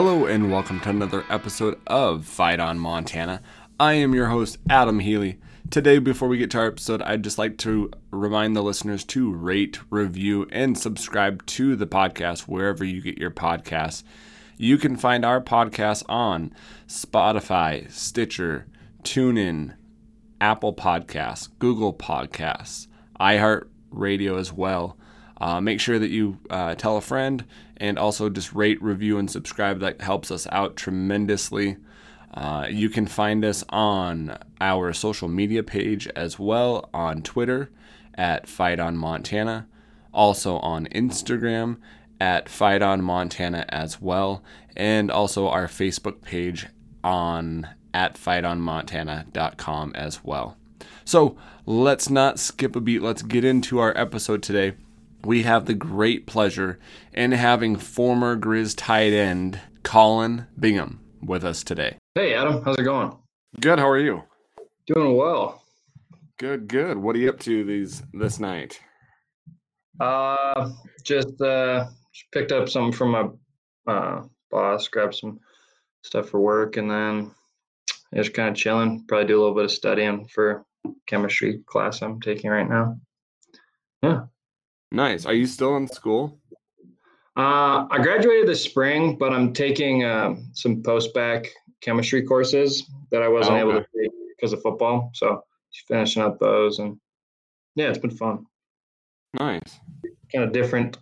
Hello and welcome to another episode of Fight on Montana. I am your host, Adam Healy. Today, before we get to our episode, I'd just like to remind the listeners to rate, review, and subscribe to the podcast wherever you get your podcasts. You can find our podcast on Spotify, Stitcher, TuneIn, Apple Podcasts, Google Podcasts, iHeartRadio as well. Uh, make sure that you uh, tell a friend and also just rate, review, and subscribe. That helps us out tremendously. Uh, you can find us on our social media page as well on Twitter at Fight on Montana, also on Instagram at Fight on Montana as well, and also our Facebook page on at fightonmontana.com as well. So let's not skip a beat. Let's get into our episode today we have the great pleasure in having former Grizz tight end Colin Bingham with us today. Hey, Adam. How's it going? Good. How are you? Doing well. Good. Good. What are you up to these this night? Uh, just uh, just picked up some from my uh, boss. Grabbed some stuff for work, and then just kind of chilling. Probably do a little bit of studying for chemistry class I'm taking right now. Yeah. Nice. Are you still in school? Uh, I graduated this spring, but I'm taking uh, some post bac chemistry courses that I wasn't able to take because of football. So finishing up those, and yeah, it's been fun. Nice. Kind of different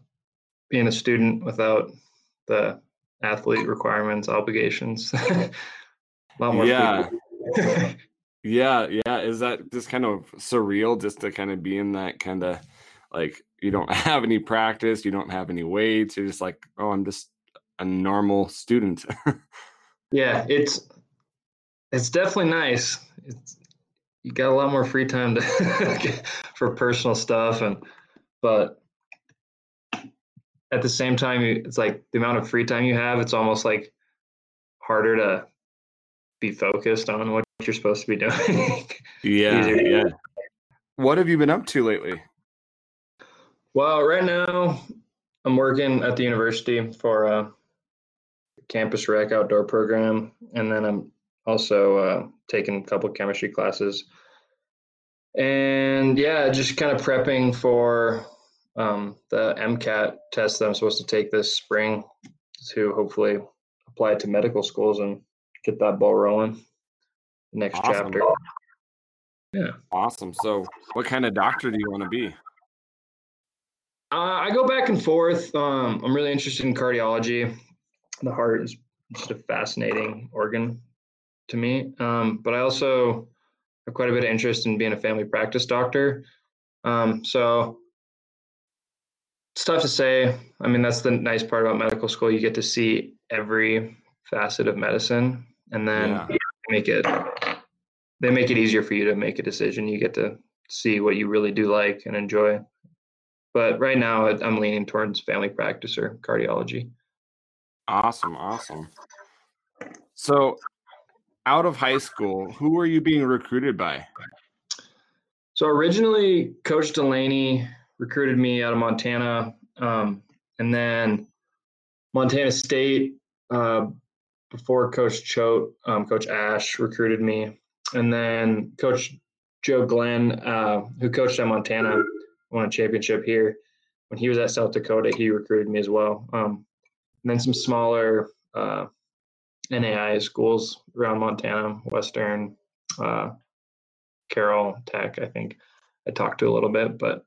being a student without the athlete requirements, obligations. a lot more. Yeah. yeah, yeah. Is that just kind of surreal just to kind of be in that kind of like you don't have any practice, you don't have any weights. You're just like, oh, I'm just a normal student. yeah, it's it's definitely nice. It's you got a lot more free time to for personal stuff and but at the same time it's like the amount of free time you have it's almost like harder to be focused on what you're supposed to be doing yeah yeah what have you been up to lately well, right now I'm working at the university for a campus rec outdoor program, and then I'm also uh, taking a couple chemistry classes. And yeah, just kind of prepping for um, the MCAT test that I'm supposed to take this spring to hopefully apply to medical schools and get that ball rolling. Next awesome. chapter. Yeah. Awesome. So, what kind of doctor do you want to be? Uh, I go back and forth. Um, I'm really interested in cardiology. The heart is just a fascinating organ to me. Um, but I also have quite a bit of interest in being a family practice doctor. Um, so it's tough to say. I mean, that's the nice part about medical school. You get to see every facet of medicine, and then yeah. make it. They make it easier for you to make a decision. You get to see what you really do like and enjoy. But right now, I'm leaning towards family practice or cardiology. Awesome, awesome. So, out of high school, who were you being recruited by? So originally, Coach Delaney recruited me out of Montana, um, and then Montana State uh, before Coach Choate, um, Coach Ash recruited me, and then Coach Joe Glenn, uh, who coached at Montana, won a championship here. When he was at South Dakota, he recruited me as well. Um, and then some smaller uh, NAI schools around Montana, Western, uh, Carroll Tech. I think I talked to a little bit, but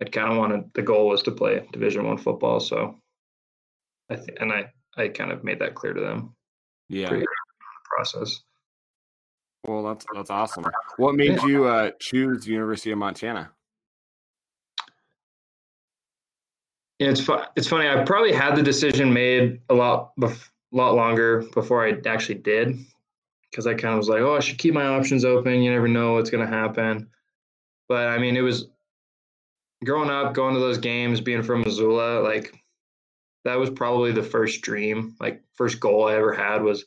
I kind of wanted the goal was to play Division One football. So I th- and I I kind of made that clear to them. Yeah. process. Well, that's that's awesome. What made you uh, choose University of Montana? It's fu- it's funny. I probably had the decision made a lot bef- lot longer before I actually did, because I kind of was like, oh, I should keep my options open. You never know what's gonna happen. But I mean, it was growing up, going to those games, being from Missoula, like that was probably the first dream, like first goal I ever had was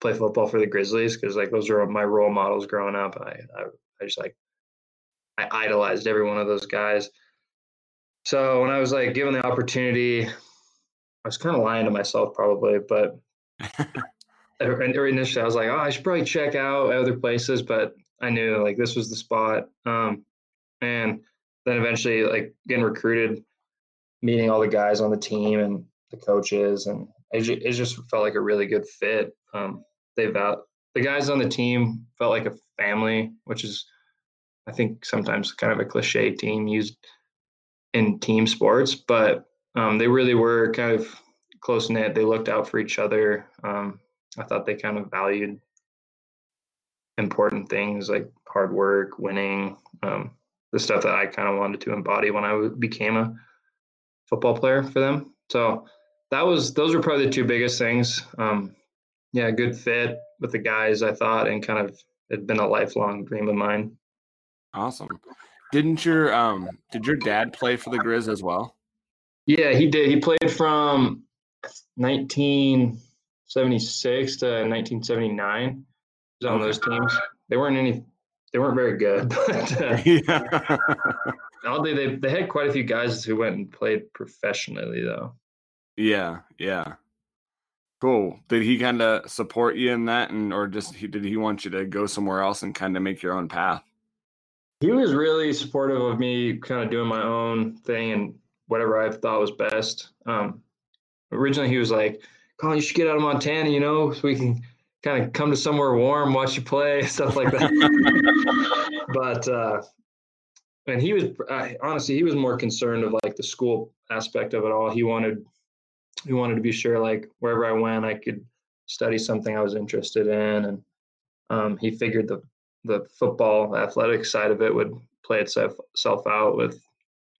play football for the Grizzlies because like those are my role models growing up. I, I I just like I idolized every one of those guys. So when I was like given the opportunity, I was kind of lying to myself probably, but initially, I was like, oh, I should probably check out other places, but I knew like this was the spot. Um, and then eventually, like getting recruited, meeting all the guys on the team and the coaches, and it, just, it just felt like a really good fit. Um, they val- the guys on the team felt like a family, which is, I think, sometimes kind of a cliche team used in team sports, but um, they really were kind of close knit. They looked out for each other. Um, I thought they kind of valued important things like hard work, winning, um, the stuff that I kind of wanted to embody when I became a football player for them. So that was those were probably the two biggest things. Um, yeah, good fit with the guys, I thought, and kind of it had been a lifelong dream of mine. Awesome. Didn't your um did your dad play for the Grizz as well? Yeah, he did. He played from 1976 to 1979. He was on those teams. They weren't any. They weren't very good, but uh, yeah. oddly, they they had quite a few guys who went and played professionally, though. Yeah, yeah. Cool. Did he kind of support you in that, and or just he, did he want you to go somewhere else and kind of make your own path? He was really supportive of me, kind of doing my own thing and whatever I thought was best. Um, originally, he was like, "Colin, you should get out of Montana, you know, so we can kind of come to somewhere warm, watch you play, stuff like that." but uh, and he was uh, honestly, he was more concerned of like the school aspect of it all. He wanted he wanted to be sure like wherever I went, I could study something I was interested in, and um, he figured the the football athletic side of it would play itself self out with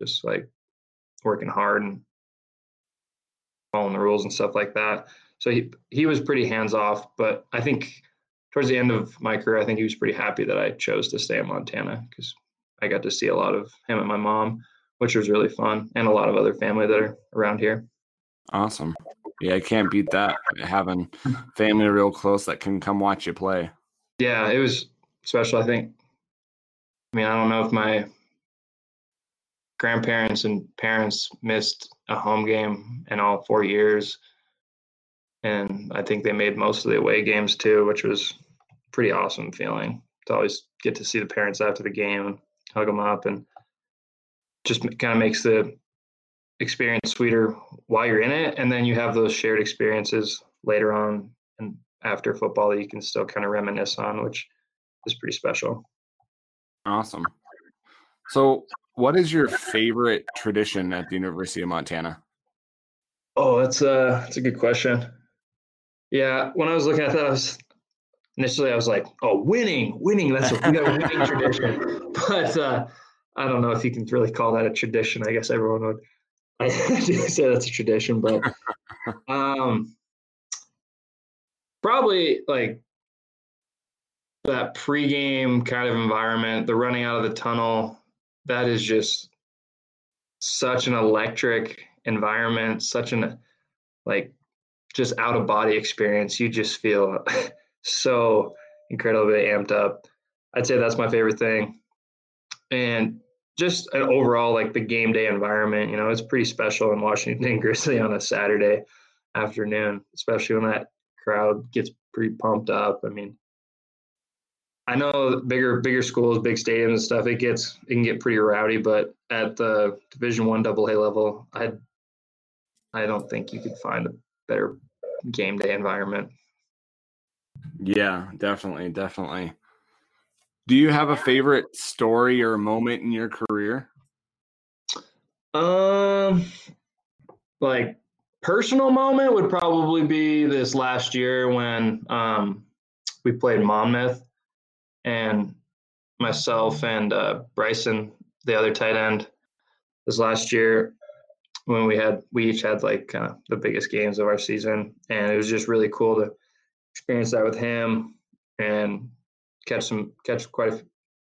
just like working hard and following the rules and stuff like that. So he he was pretty hands off, but I think towards the end of my career, I think he was pretty happy that I chose to stay in Montana because I got to see a lot of him and my mom, which was really fun, and a lot of other family that are around here. Awesome. Yeah, I can't beat that. Having family real close that can come watch you play. Yeah, it was special. I think. I mean, I don't know if my grandparents and parents missed a home game in all four years, and I think they made most of the away games too, which was pretty awesome feeling to always get to see the parents after the game and hug them up and just kind of makes the experience sweeter while you're in it and then you have those shared experiences later on and after football that you can still kind of reminisce on which is pretty special. Awesome. So what is your favorite tradition at the university of montana? Oh that's a that's a good question. Yeah when i was looking at that i was initially i was like oh winning winning that's a, we got a winning tradition. But uh i don't know if you can really call that a tradition i guess everyone would I say that's a tradition, but um, probably like that pregame kind of environment, the running out of the tunnel, that is just such an electric environment, such an like just out of body experience. You just feel so incredibly amped up. I'd say that's my favorite thing. And just an overall like the game day environment. You know, it's pretty special in Washington Grizzly on a Saturday afternoon, especially when that crowd gets pretty pumped up. I mean, I know bigger bigger schools, big stadiums and stuff, it gets it can get pretty rowdy, but at the Division One Double A level, I I don't think you could find a better game day environment. Yeah, definitely, definitely. Do you have a favorite story or moment in your career? Um, like personal moment would probably be this last year when um we played Monmouth, and myself and uh, Bryson, the other tight end, this last year when we had we each had like uh, the biggest games of our season, and it was just really cool to experience that with him and catch some catch quite a,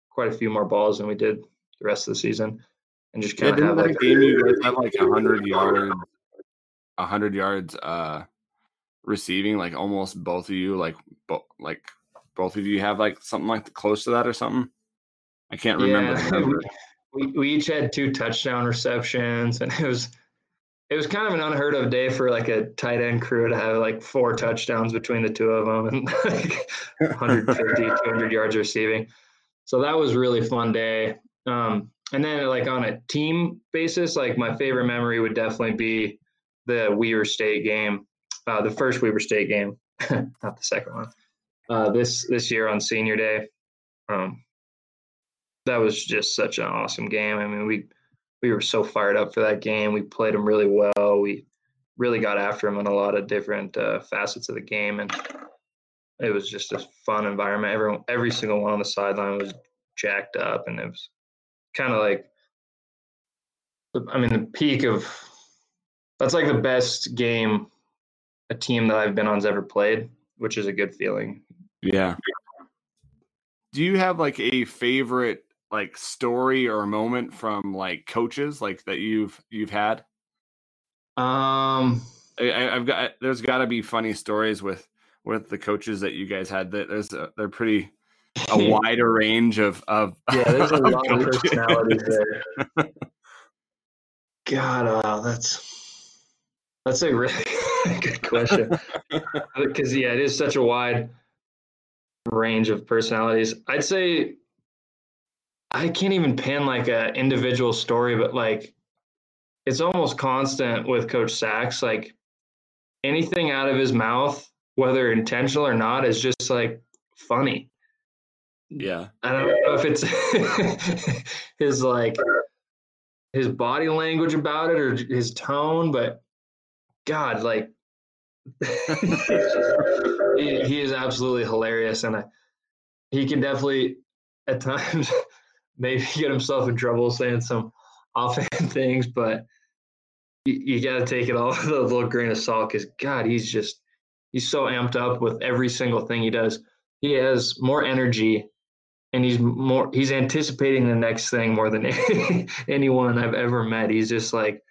quite a few more balls than we did the rest of the season, and just kind yeah, of have like game you guys have like hundred yards, hundred yards uh receiving, like almost both of you, like bo- like both of you have like something like close to that or something. I can't remember. Yeah, we, we, each had two touchdown receptions, and it was it was kind of an unheard of day for like a tight end crew to have like four touchdowns between the two of them and like 150, 200 yards receiving. So that was really fun day. Um, and then like on a team basis, like my favorite memory would definitely be the Weber State game, uh, the first Weber State game, not the second one. Uh, this this year on Senior Day, um, that was just such an awesome game. I mean, we we were so fired up for that game. We played them really well. We really got after them in a lot of different uh, facets of the game, and it was just a fun environment. Everyone, every single one on the sideline was jacked up, and it was kind of like, I mean, the peak of that's like the best game a team that I've been on's ever played, which is a good feeling. Yeah. Do you have like a favorite like story or moment from like coaches like that you've you've had? Um, I, have got there's got to be funny stories with with the coaches that you guys had. That there's a, they're pretty a wider range of of yeah. There's a lot of personalities there. God, uh, that's that's a really good question because yeah, it is such a wide range of personalities. I'd say I can't even pin like a individual story, but like it's almost constant with Coach Sachs. Like anything out of his mouth, whether intentional or not, is just like funny. Yeah. I don't know if it's his like his body language about it or his tone, but God, like he, he is absolutely hilarious, and I, he can definitely at times maybe get himself in trouble saying some offhand things, but you, you got to take it all with a little grain of salt because God, he's just he's so amped up with every single thing he does. He has more energy, and he's more he's anticipating the next thing more than anyone I've ever met. He's just like,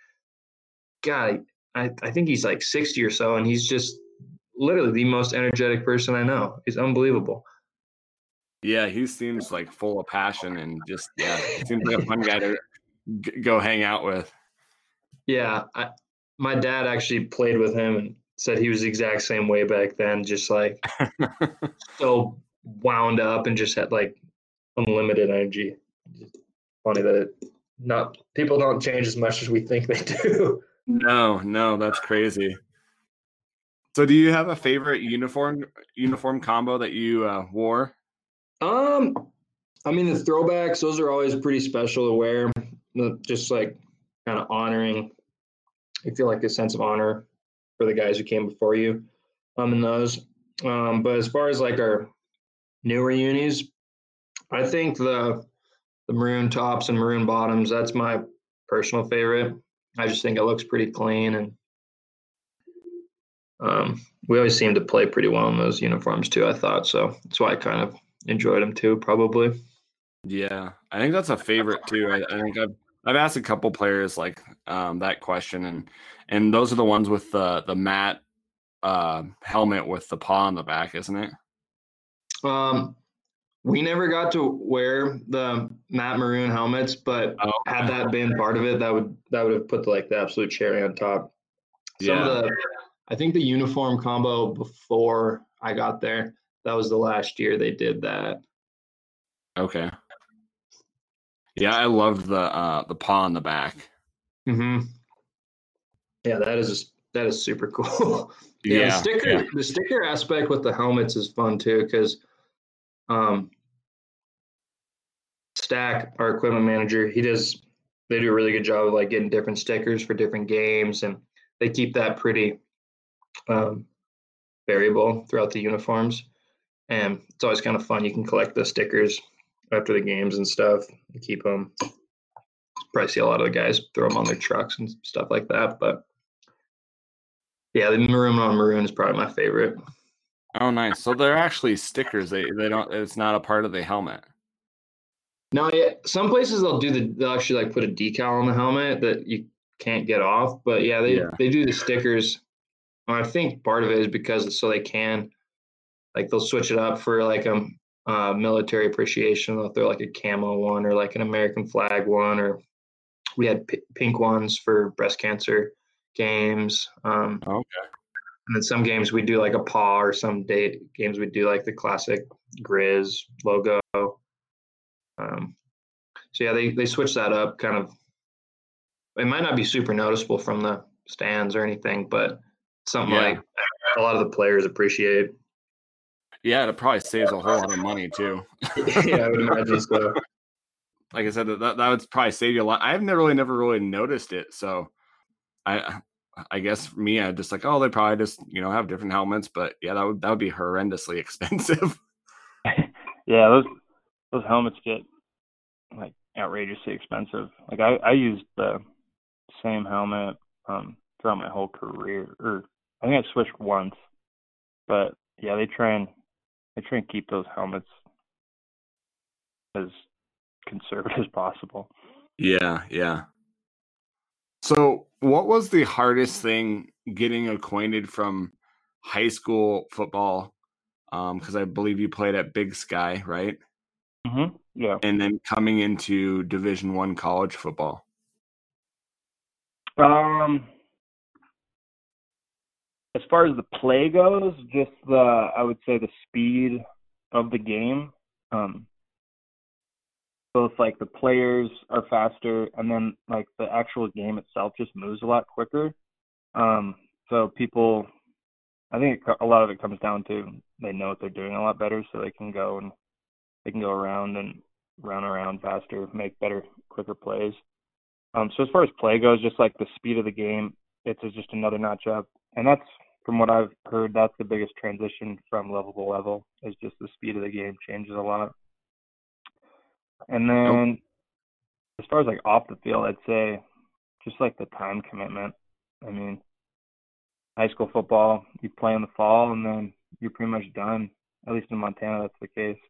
God, I, I think he's like sixty or so, and he's just literally the most energetic person I know. He's unbelievable. Yeah, he seems like full of passion and just yeah, seems like a fun guy to g- go hang out with. Yeah, I, my dad actually played with him and said he was the exact same way back then, just like so wound up and just had like unlimited energy. funny that it, not people don't change as much as we think they do. No, no, that's crazy. So, do you have a favorite uniform uniform combo that you uh, wore? Um, I mean the throwbacks; those are always pretty special to wear. Just like kind of honoring. I feel like a sense of honor for the guys who came before you. Um, in those. Um, but as far as like our newer unis, I think the the maroon tops and maroon bottoms. That's my personal favorite. I just think it looks pretty clean and um, we always seem to play pretty well in those uniforms too. I thought so. That's why I kind of enjoyed them too, probably. Yeah, I think that's a favorite too. I, I think I've I've asked a couple players like um, that question, and and those are the ones with the the matte uh, helmet with the paw on the back, isn't it? Um, we never got to wear the matte maroon helmets, but oh, had that been part of it, that would that would have put the, like the absolute cherry on top. Some yeah. of the, I think the uniform combo before I got there, that was the last year they did that. Okay. Yeah, I loved the uh the paw on the back. hmm Yeah, that is that is super cool. yeah, yeah, the sticker yeah. the sticker aspect with the helmets is fun too because um Stack, our equipment manager, he does they do a really good job of like getting different stickers for different games and they keep that pretty um, variable throughout the uniforms and it's always kind of fun. You can collect the stickers after the games and stuff. and keep them. Probably see a lot of the guys throw them on their trucks and stuff like that. But yeah, the maroon on maroon is probably my favorite. Oh, nice. So they're actually stickers. They they don't. It's not a part of the helmet. No, yeah. Some places they'll do the. They'll actually like put a decal on the helmet that you can't get off. But yeah, they yeah. they do the stickers. I think part of it is because so they can like they'll switch it up for like a uh, military appreciation. They'll throw like a camo one or like an American flag one, or we had p- pink ones for breast cancer games. Um, okay. And then some games we do like a paw, or some day games we do like the classic Grizz logo. Um, so yeah, they they switch that up. Kind of, it might not be super noticeable from the stands or anything, but something Yeah. like a lot of the players appreciate. Yeah, it probably saves a whole lot of money too. yeah, I would imagine so. Like I said, that that would probably save you a lot. I've never really never really noticed it, so I I guess for me, I just like, oh, they probably just you know have different helmets, but yeah, that would that would be horrendously expensive. yeah, those those helmets get like outrageously expensive. Like I I used the same helmet um throughout my whole career, or I think I switched once, but yeah, they try and they try and keep those helmets as conservative as possible. Yeah, yeah. So, what was the hardest thing getting acquainted from high school football? Because I believe you played at Big Sky, right? hmm Yeah. And then coming into Division One college football. Um, as far as the play goes, just the I would say the speed of the game. Um, both like the players are faster, and then like the actual game itself just moves a lot quicker. Um, so people, I think it, a lot of it comes down to they know what they're doing a lot better, so they can go and they can go around and run around faster, make better, quicker plays. Um, so as far as play goes, just like the speed of the game, it's just another notch up, and that's from what I've heard, that's the biggest transition from level to level is just the speed of the game changes a lot. And then as far as like off the field, I'd say just like the time commitment. I mean, high school football, you play in the fall and then you're pretty much done. At least in Montana, that's the case.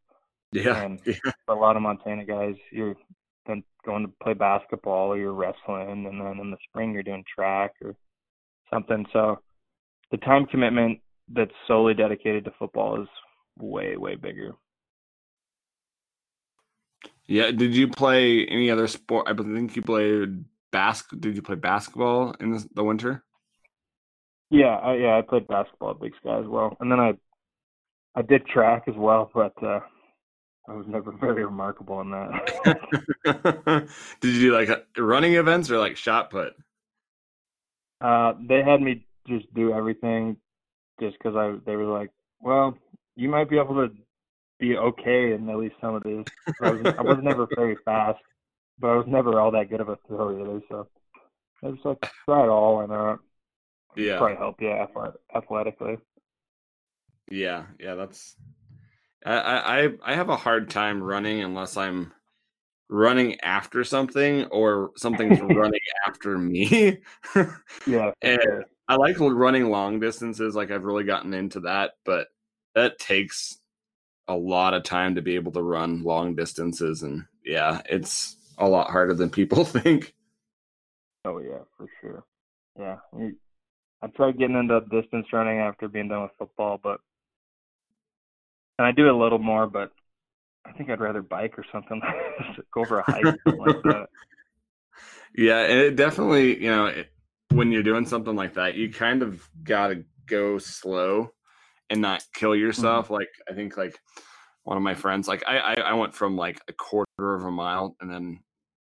Yeah, And yeah, a lot of Montana guys, you're then going to play basketball or you're wrestling, and then in the spring you're doing track or something. So the time commitment that's solely dedicated to football is way, way bigger. Yeah. Did you play any other sport? I think you played bas. Did you play basketball in the, the winter? Yeah, I, yeah, I played basketball at Big Sky as well, and then I I did track as well, but uh, I was never very remarkable in that. Did you do like running events or like shot put? uh, they had me just do everything, just because I they were like, well, you might be able to be okay in at least some of these. I was I was never very fast, but I was never all that good of a thrower either. So I was like, try it all, and uh, Yeah, probably help you athlet- athletically. yeah, yeah. That's I, I I- I have a hard time running unless I'm running after something or something's running after me. Yeah, And sure. I like running long distances. Like I've really gotten into that, but that takes a lot of time to be able to run long distances. And yeah, it's a lot harder than people think. Oh yeah, for sure. Yeah, I tried getting into distance running after being done with football, but and I do a little more, but I think I'd rather bike or something. Go for a hike like that. Yeah, and it definitely, you know, it, when you're doing something like that, you kind of got to go slow and not kill yourself. Like I think like one of my friends, like I, I I went from like a quarter of a mile and then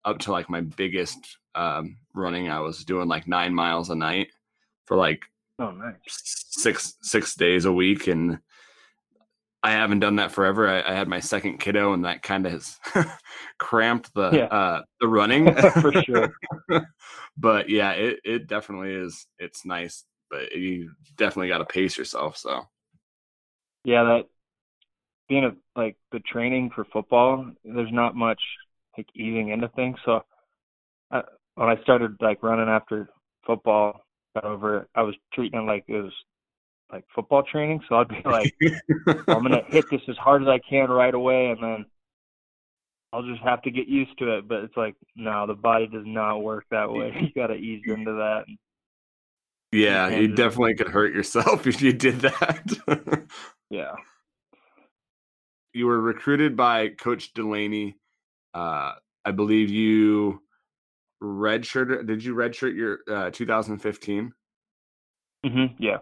up to like my biggest um, running. I was doing like nine miles a night for like Oh, nice. six six days a week and I haven't done that forever. I, I had my second kiddo, and that kind of has cramped the Yeah. uh, the running For sure. but yeah, it it definitely is. It's nice, but you definitely got to pace yourself. So Yeah, that being a like the training for football, there's not much like easing into things. So I, when I started like running after football got over, I was treating it like it was like football training. So I'd be like, I'm gonna hit this as hard as I can right away, and then I'll just have to get used to it. But it's like, no, the body does not work that way. You got to ease into that. Yeah, you definitely could hurt yourself if you did that. Yeah. you were recruited by Coach Delaney. Uh, I believe you redshirt. Did you redshirt your uh, 2015? Mhm. Yeah.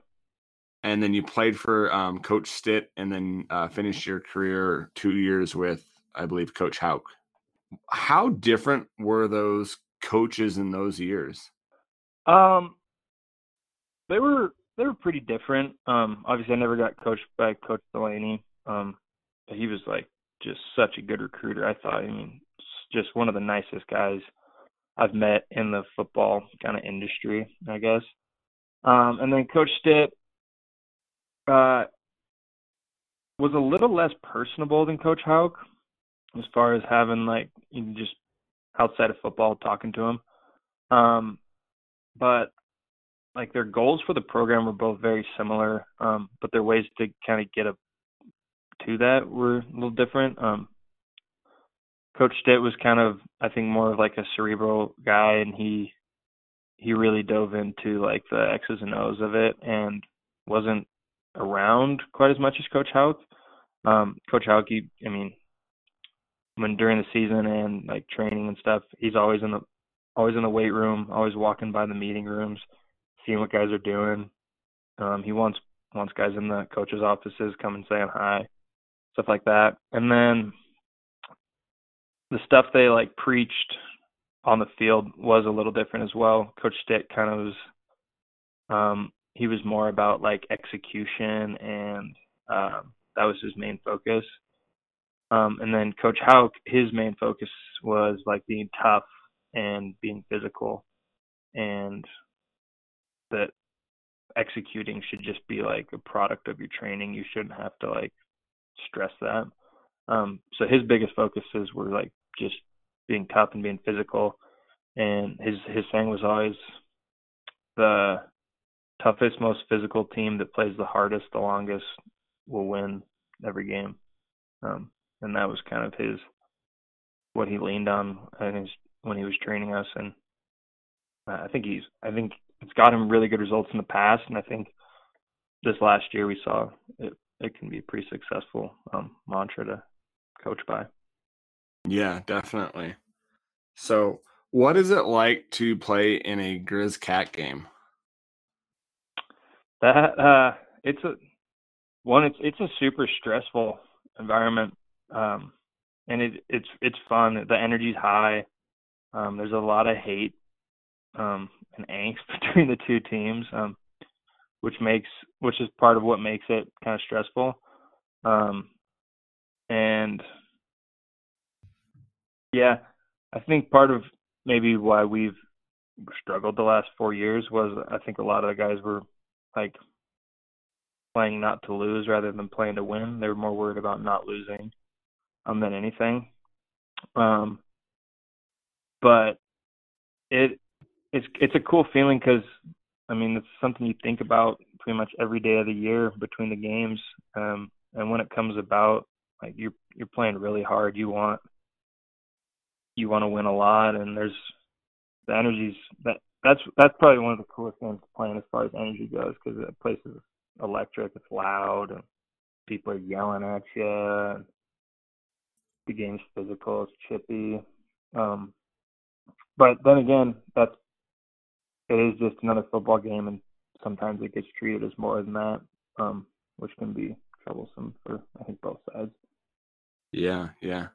And then you played for um, Coach Stitt, and then uh, finished your career two years with, I believe, Coach Hauck. How different were those coaches in those years? Um, they were they were pretty different. Um, obviously, I never got coached by Coach Delaney. Um, but he was like just such a good recruiter. I thought. I mean, just one of the nicest guys I've met in the football kind of industry, I guess. Um, and then Coach Stitt uh, was a little less personable than Coach Hauck as far as having like you know, just outside of football talking to him. Um, but like their goals for the program were both very similar, um, but their ways to kind of get up to that were a little different. Um, Coach Stitt was kind of, I think, more of like a cerebral guy, and he he really dove into like the X's and O's of it, and wasn't around quite as much as Coach Hauck. Um, Coach Hauck, he, I mean, when during the season and like training and stuff, he's always in the always in the weight room, always walking by the meeting rooms, seeing what guys are doing. Um, he wants wants guys in the coaches' offices coming saying hi, stuff like that. And then the stuff they like preached on the field was a little different as well. Coach Stitt kind of was um he was more about like execution and um that was his main focus. Um and then Coach Hauck, his main focus was like being tough and being physical and that executing should just be like a product of your training. You shouldn't have to like stress that. Um, so his biggest focuses were like just being tough and being physical. And his his saying was always the toughest, most physical team that plays the hardest, the longest, will win every game. Um, and that was kind of his what he leaned on and his when he was training us. And I think he's I think it's got him really good results in the past, and I think this last year we saw it it can be a pretty successful um, mantra to coach by. Yeah, definitely. So, what is it like to play in a Grizz Cat game? That uh, it's a one. It's it's a super stressful environment, um, and it it's it's fun. The energy's high. Um, there's a lot of hate um, and angst between the two teams, um, which makes which is part of what makes it kind of stressful. Um, and yeah, I think part of maybe why we've struggled the last four years was I think a lot of the guys were like playing not to lose rather than playing to win. They were more worried about not losing um, than anything. Um, but it it's it's a cool feeling because I mean it's something you think about pretty much every day of the year between the games. Um, and when it comes about, like you're you're playing really hard. You want you want to win a lot, and there's the energy's that that's that's probably one of the coolest things playing as far as energy goes because the place is electric, it's loud, and people are yelling at you. The game's physical, it's chippy. Um, but then again, that's it is just another football game, and sometimes it gets treated as more than that, um, which can be troublesome for I think both sides. Yeah, yeah.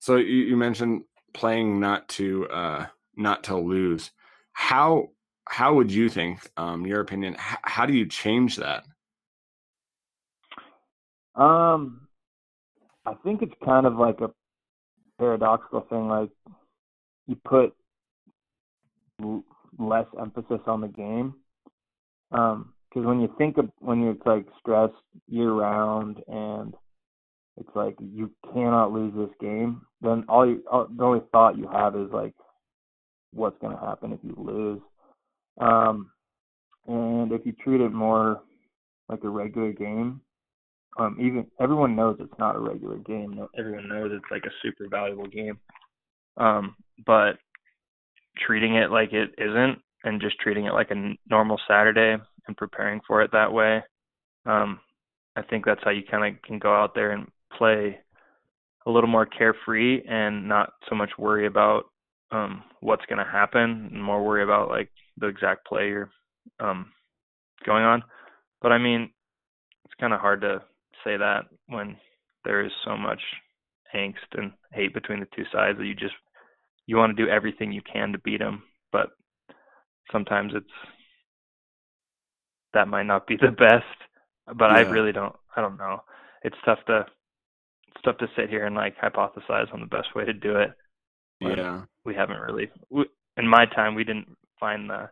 So you, you mentioned playing not to uh, not to lose. How how would you think, um, your opinion? H- how do you change that? Um, I think it's kind of like a paradoxical thing. Like you put less emphasis on the game, because um, when you think of when you're like stressed year round and it's like you cannot lose this game. Then all you, all, the only thought you have is like, what's going to happen if you lose? Um, and if you treat it more like a regular game, um, even everyone knows it's not a regular game. Everyone knows it's like a super valuable game. Um, but treating it like it isn't, and just treating it like a normal Saturday and preparing for it that way, um, I think that's how you kind of can go out there and play a little more carefree and not so much worry about um, what's going to happen and more worry about like the exact play you're um, going on. But I mean, it's kind of hard to say that when there is so much angst and hate between the two sides that you just you want to do everything you can to beat them, but sometimes it's that might not be the best. But yeah. I really don't. I don't know. It's tough to it's tough to sit here and like hypothesize on the best way to do it. Yeah, we haven't really. We, in my time, we didn't find the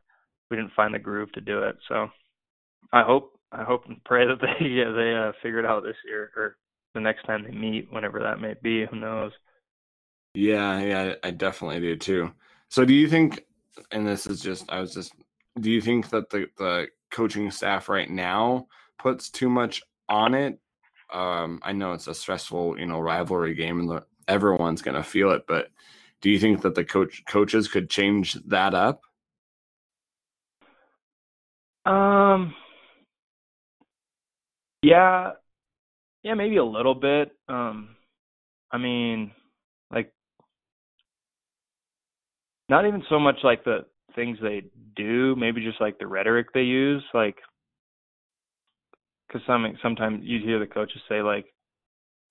we didn't find the groove to do it. So I hope I hope and pray that they yeah, they uh, figure it out this year or the next time they meet, whenever that may be. Who knows? Yeah, yeah, I definitely do too. So do you think? And this is just I was just. Do you think that the the coaching staff right now puts too much on it? Um, I know it's a stressful, you know, rivalry game, and everyone's to feel it. But do you think that the coach coaches could change that up? Um, yeah, yeah, maybe a little bit. Um, I mean, like, not even so much like the things they do, maybe just like the rhetoric they use, like, because some sometimes you hear the coaches say like,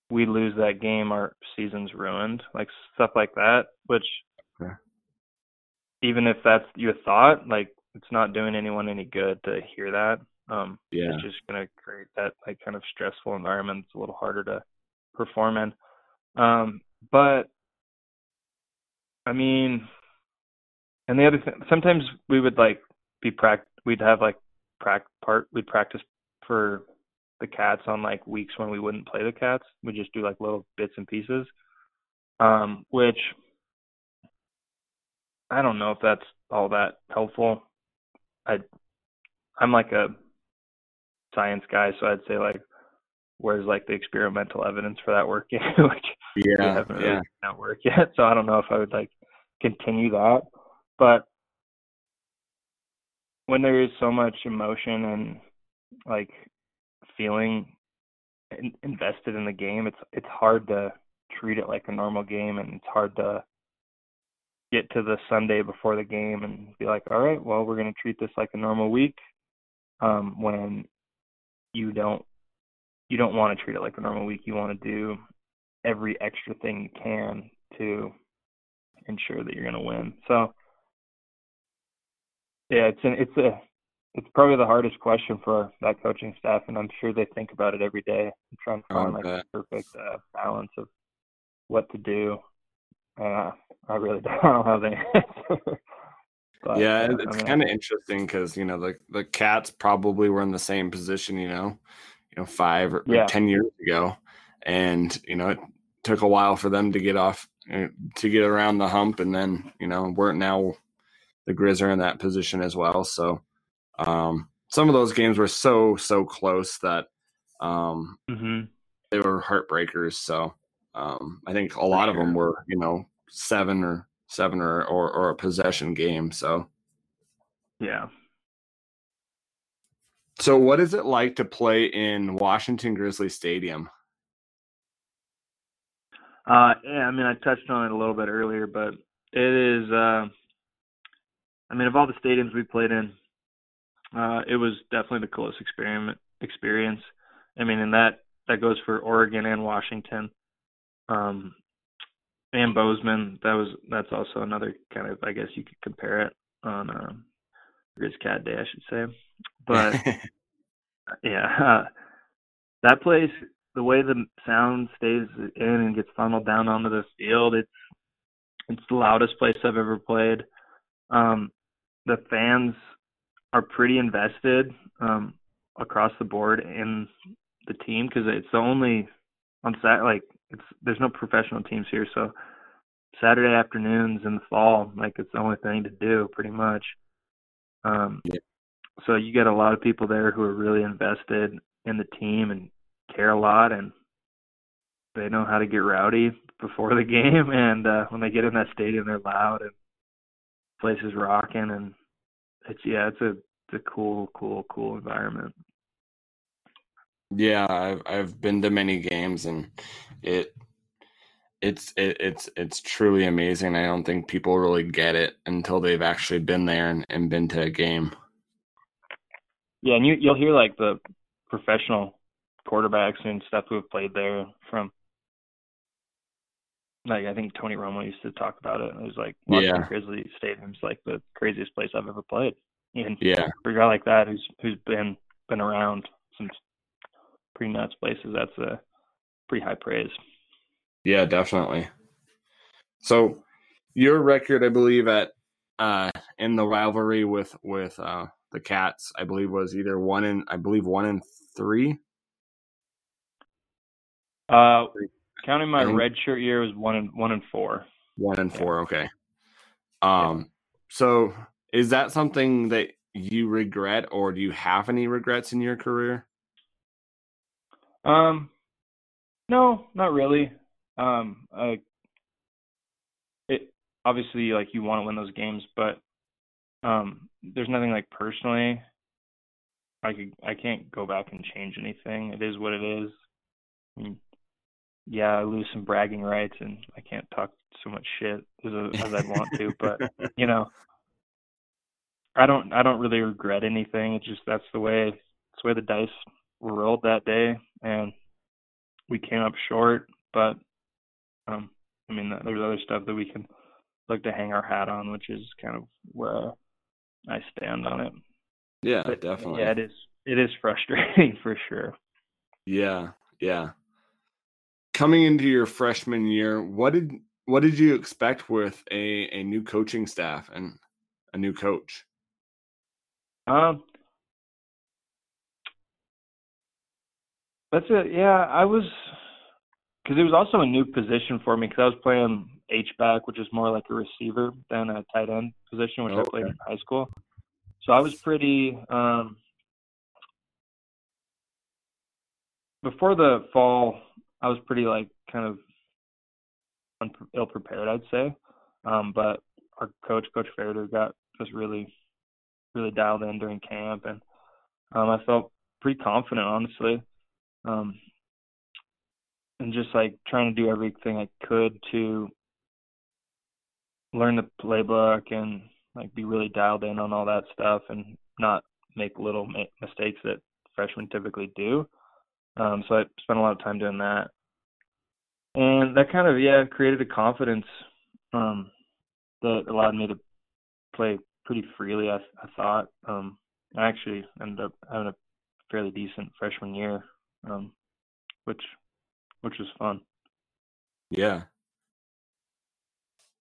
we lose that game, our season's ruined, like stuff like that. Which, okay. even if that's your thought, like it's not doing anyone any good to hear that. Um, yeah. It's just going to create that like kind of stressful environment. It's a little harder to perform in. Um, but I mean, and the other thing, sometimes we would like be pract, we'd have like prac part, we'd practice for the cats on like weeks when we wouldn't play the cats. We just do like little bits and pieces. Um, which I don't know if that's all that helpful. I I'm like a science guy, so I'd say like where's like the experimental evidence for that working, which yeah, haven't really yeah. not work yet. So I don't know if I would like continue that. But when there is so much emotion and like feeling in, invested in the game, it's it's hard to treat it like a normal game, and it's hard to get to the Sunday before the game and be like, all right, well, we're going to treat this like a normal week. Um, when you don't you don't want to treat it like a normal week. You want to do every extra thing you can to ensure that you're going to win. So yeah, it's an, it's a it's probably the hardest question for that coaching staff, and I'm sure they think about it every day and trying to find like the perfect uh, balance of what to do. Uh, I really don't have the answer. But, yeah, uh, it's kind of interesting because you know the the cats probably were in the same position, you know, you know, five or, yeah. or ten years ago, and you know it took a while for them to get off uh, to get around the hump, and then you know we're now the Grizz are in that position as well. So um, some of those games were so so close that um, mm-hmm. they were heartbreakers. So um, I think a lot of them were you know seven or seven or, or, or a possession game. So, yeah. So, what is it like to play in Washington Grizzly Stadium? Uh, yeah, I mean, I touched on it a little bit earlier, but it is. Uh, I mean, of all the stadiums we played in, uh, it was definitely the coolest experiment experience. I mean, and that that goes for Oregon and Washington. Um, and Bozeman. That was that's also another kind of I guess you could compare it on um, Grizz Cat Day, I should say. But yeah, uh, that place, the way the sound stays in and gets funneled down onto the field, it's it's the loudest place I've ever played. Um, the fans are pretty invested um, across the board in the team because it's the only on sat like it's there's no professional teams here, so Saturday afternoons in the fall, like it's the only thing to do pretty much. Um, yeah. So you get a lot of people there who are really invested in the team and care a lot, and they know how to get rowdy before the game. And uh, when they get in that stadium, they're loud and place is rocking, and it's yeah, it's a it's a cool, cool, cool environment. Yeah, I've I've been to many games and it it's it, it's it's truly amazing. I don't think people really get it until they've actually been there and, and been to a game. Yeah, and you you'll hear like the professional quarterbacks and stuff who have played there from like I think Tony Romo used to talk about it. It was like watching Yeah. Grizzly Stadium's like the craziest place I've ever played. And Yeah, for a guy like that who's who's been been around some pretty nuts places, that's a pretty high praise. yeah, definitely. So your record, I believe, at uh in the rivalry with with uh the Cats, I believe was either one and I believe one and three. Uh, counting my I think- redshirt year was one and one and four. One and Yeah. four, okay. Um, so is that something that you regret, or do you have any regrets in your career? Um, no, not really. Um, I, it obviously like you want to win those games, but um, there's nothing like personally. I could I can't go back and change anything. It is what it is. I mean, yeah, I lose some bragging rights, and I can't talk so much shit as, as I'd want to, but you know, I don't I don't really regret anything. It's just that's the way that's the way the dice were rolled that day, and we came up short. But um, I mean, there's other stuff that we can look to hang our hat on, which is kind of where I stand on it. yeah, But definitely. yeah, it is it is frustrating for sure. Yeah, yeah. Coming into your freshman year, what did what did you expect with a, a new coaching staff and a new coach? Um, that's it. Yeah, I was because it was also a new position for me because I was playing H back, which is more like a receiver than a tight end position, which I played in high school. So I was pretty um before the fall. I was pretty like kind of unpre- ill prepared, I'd say. Um, but our coach, Coach Fairder, got just really really dialed in during camp, and um, I felt pretty confident, honestly, um, and just like trying to do everything I could to learn the playbook and like be really dialed in on all that stuff and not make little ma- mistakes that freshmen typically do. Um, so I spent a lot of time doing that, and that kind of yeah created a confidence um, that allowed me to play pretty freely. I, I thought. Um, I actually ended up having a fairly decent freshman year, um, which which was fun. Yeah.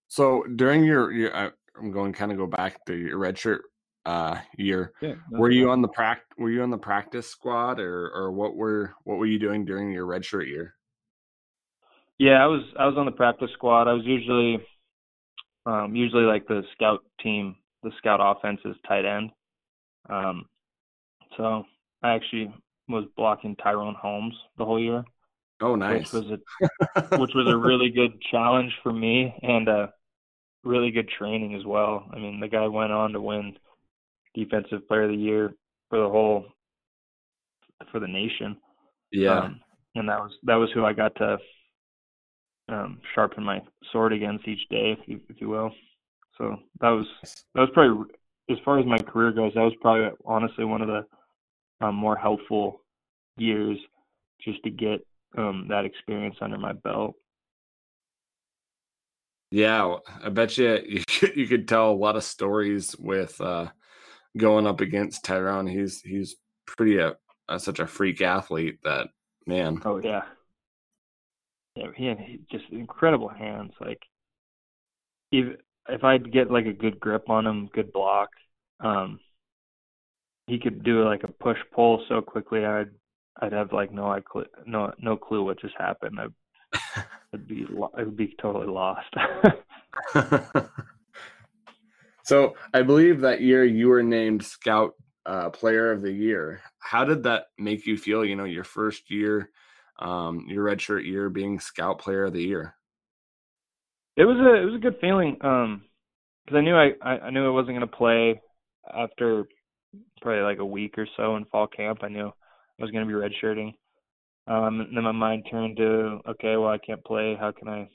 So during your your I, I'm going kind of go back to your redshirt uh year. Yeah. Were you on the prac were you on the practice squad or or what were what were you doing during your redshirt year? Yeah, I was I was on the practice squad. I was usually um usually like the scout team, the scout offense is tight end. Um so I actually was blocking Tyrone Holmes the whole year, Oh, nice. which was a which was a really good challenge for me and uh really good training as well. I mean, the guy went on to win defensive player of the year for the whole for the nation. yeah. Um, and that was that was who I got to um, sharpen my sword against each day, if you, if you will. So that was that was probably as far as my career goes. That was probably honestly one of the um, more helpful years just to get um, that experience under my belt. Yeah, I bet you you could, you could tell a lot of stories with uh, going up against Tyrone. He's he's pretty a, a such a freak athlete that man. Oh yeah, yeah. He had just incredible hands. Like if if I'd get like a good grip on him, good block, um, he could do like a push pull so quickly. I'd I'd have like no I cl- no no clue what just happened. I'd, I'd be lo- I'd be totally lost. so I believe that year you were named Scout uh, Player of the Year. How did that make you feel? You know, your first year, um, your redshirt year, being Scout Player of the Year. it was a it was a good feeling um because I knew I, I knew I wasn't gonna play after probably like a week or so in fall camp. I knew I was gonna be redshirting. Um and then my mind turned to okay, well I can't play. How can I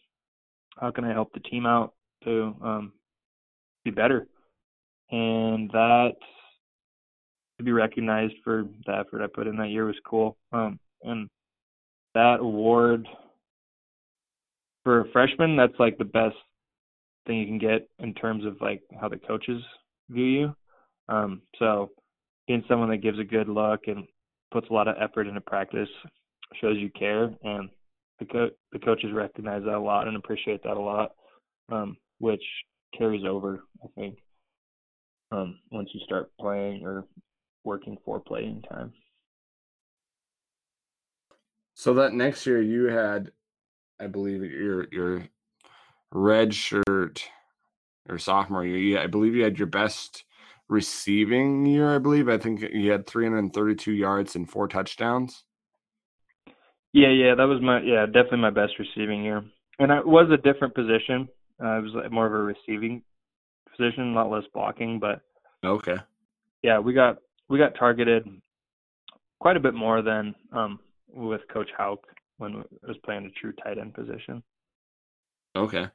how can I help the team out to um, be better, and that to be recognized for the effort I put in that year was cool. Um, and that award for a freshman, that's like the best thing you can get in terms of like how the coaches view you. Um, so being someone that gives a good look and puts a lot of effort into practice shows you care, and the co- the coaches recognize that a lot and appreciate that a lot, um, which carries over, I think, um, once you start playing or working for playing time. So that next year you had, I believe your your red shirt or sophomore year. I believe you had your best receiving year. I believe I think you had 332 yards and four touchdowns. Yeah, yeah, that was my yeah definitely my best receiving year, and it was a different position. Uh, it was more of a receiving position, a lot less blocking, but okay. Yeah, we got we got targeted quite a bit more than um, with Coach Hauck when I was playing a true tight end position. Okay.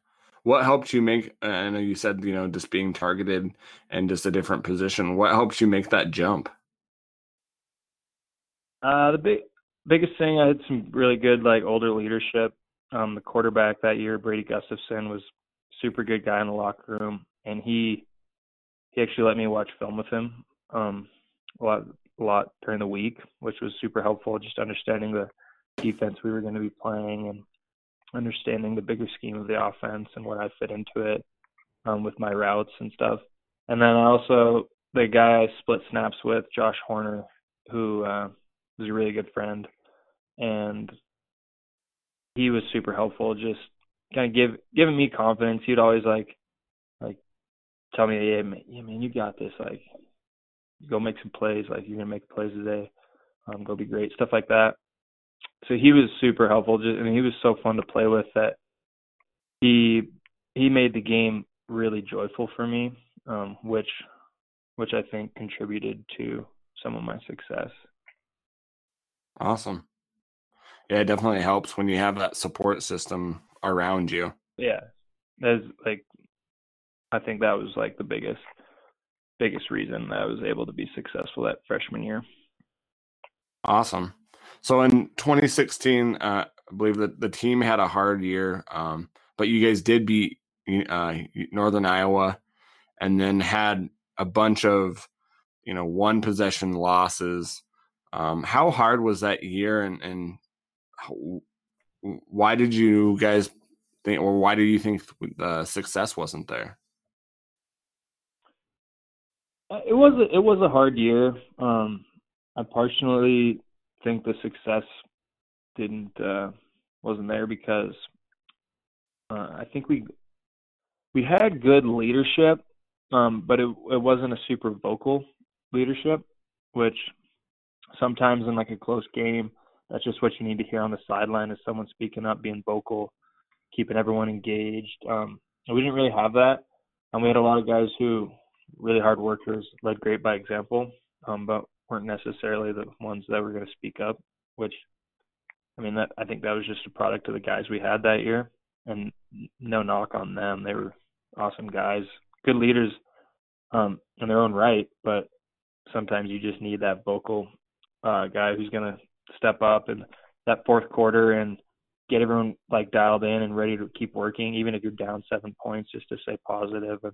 What helped you make? I know you said you know just being targeted and just a different position. What helped you make that jump? Uh, the big biggest thing I had some really good like older leadership. Um, the quarterback that year, Brady Gustafson, was super good guy in the locker room, and he he actually let me watch film with him. Um, a lot a lot during the week, which was super helpful. Just understanding the defense we were going to be playing and understanding the bigger scheme of the offense and where I fit into it um, with my routes and stuff. And then also the guy I split snaps with, Josh Horner, who uh, was a really good friend, and he was super helpful. Just kind of give giving me confidence. He'd always like like tell me, yeah, yeah, man, you got this. Like go make some plays. Like you're gonna make plays today. Um, go be great. Stuff like that. So he was super helpful. Just, I mean, he was so fun to play with that he he made the game really joyful for me, um, which which I think contributed to some of my success. Awesome. Yeah, it definitely helps when you have that support system around you. Yeah. That's like I think that was like the biggest biggest reason that I was able to be successful that freshman year. Awesome. So in 2016, uh, I believe that the team had a hard year, um, but you guys did beat uh, Northern Iowa, and then had a bunch of you know one possession losses. Um, how hard was that year, and and how, why did you guys think, or why do you think the success wasn't there? Uh, it was a, it was a hard year. Um, I personally think the success didn't uh, wasn't there because uh, I think we we had good leadership, um, but it it wasn't a super vocal leadership, which sometimes in like a close game, that's just what you need to hear on the sideline is someone speaking up, being vocal, keeping everyone engaged. Um, we didn't really have that, and we had a lot of guys who really hard workers, led great by example, um, but weren't necessarily the ones that were going to speak up. Which, I mean, that I think that was just a product of the guys we had that year, and no knock on them. They were awesome guys, good leaders um, in their own right, but sometimes you just need that vocal uh, guy who's going to step up in that fourth quarter and get everyone like dialed in and ready to keep working, even if you're down seven points, just to stay positive and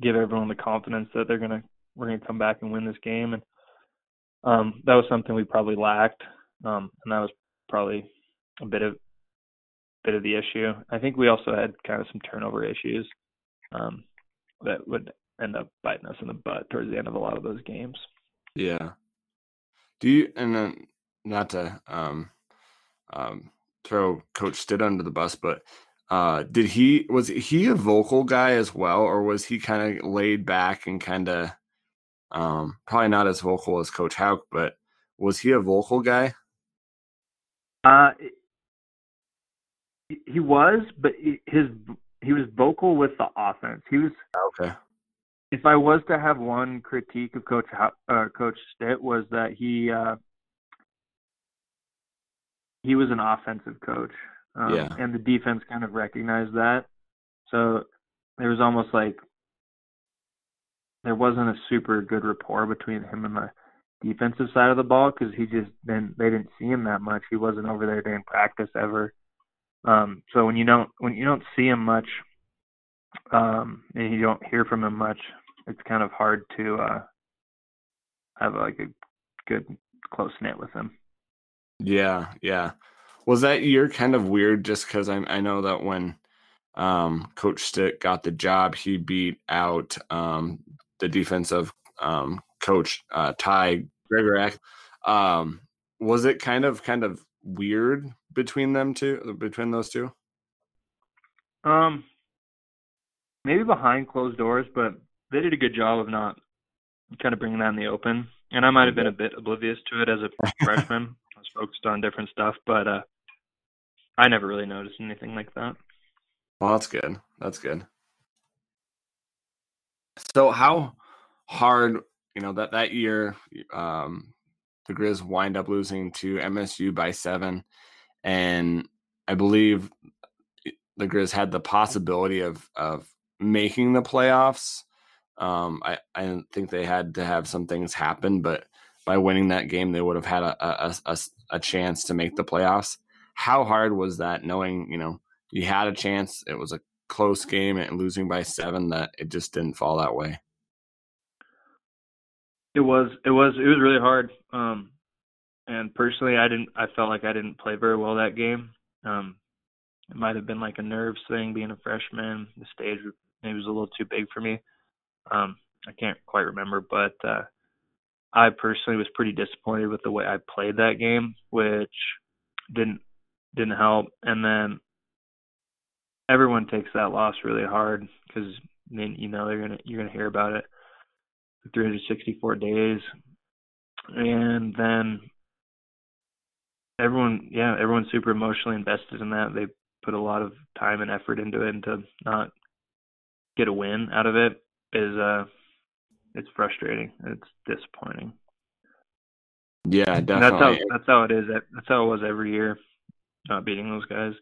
give everyone the confidence that they're gonna we're gonna come back and win this game. And um, that was something we probably lacked, um, and that was probably a bit of bit of the issue. I think we also had kind of some turnover issues um, that would end up biting us in the butt towards the end of a lot of those games. Yeah. Do you and then not to um, um, throw Coach Stitt under the bus, but uh, did he was he a vocal guy as well, or was he kind of laid back and kind of um, probably not as vocal as Coach Hauck, but was he a vocal guy? Uh, he was, but his he was vocal with the offense. He was okay. If I was to have one critique of Coach uh, Coach Stitt was that he uh, he was an offensive coach. Um, Yeah. And the defense kind of recognized that. So there was almost like there wasn't a super good rapport between him and the defensive side of the ball because he just then they didn't see him that much. He wasn't over there during practice ever. Um, so when you don't when you don't see him much, um, and you don't hear from him much, it's kind of hard to uh, have like a good close knit with him. Yeah, yeah. Was that year kind of weird just because I, I know that when um, Coach Stitt got the job, he beat out um, the defensive um, coach, uh, Ty Gregorak. Um, was it kind of kind of weird between them two, between those two? Um, maybe behind closed doors, but they did a good job of not kind of bringing that in the open. And I might have been a bit oblivious to it as a freshman. I was focused on different stuff, but uh, I never really noticed anything like that. Well, that's good. That's good. So, how hard, you know, that that year, um, the Grizz wind up losing to MSU by seven, and I believe the Grizz had the possibility of of making the playoffs. Um, I I think they had to have some things happen, but by winning that game, they would have had a a, a, a chance to make the playoffs. How hard was that, knowing you know you had a chance, it was a close game, and losing by seven, that it just didn't fall that way. It was it was it was really hard. Um, and personally, I didn't I felt like I didn't play very well that game. Um, it might have been like a nerves thing, being a freshman. The stage maybe was a little too big for me. Um, I can't quite remember, but uh, I personally was pretty disappointed with the way I played that game, which didn't didn't help. And then everyone takes that loss really hard because then you know they're gonna you're gonna hear about it 364 days, and then everyone yeah everyone's super emotionally invested in that. They put a lot of time and effort into it, and to not get a win out of it is uh it's frustrating. It's disappointing. Yeah, definitely. And that's how that's how it is. That's how it was every year. Not beating those guys,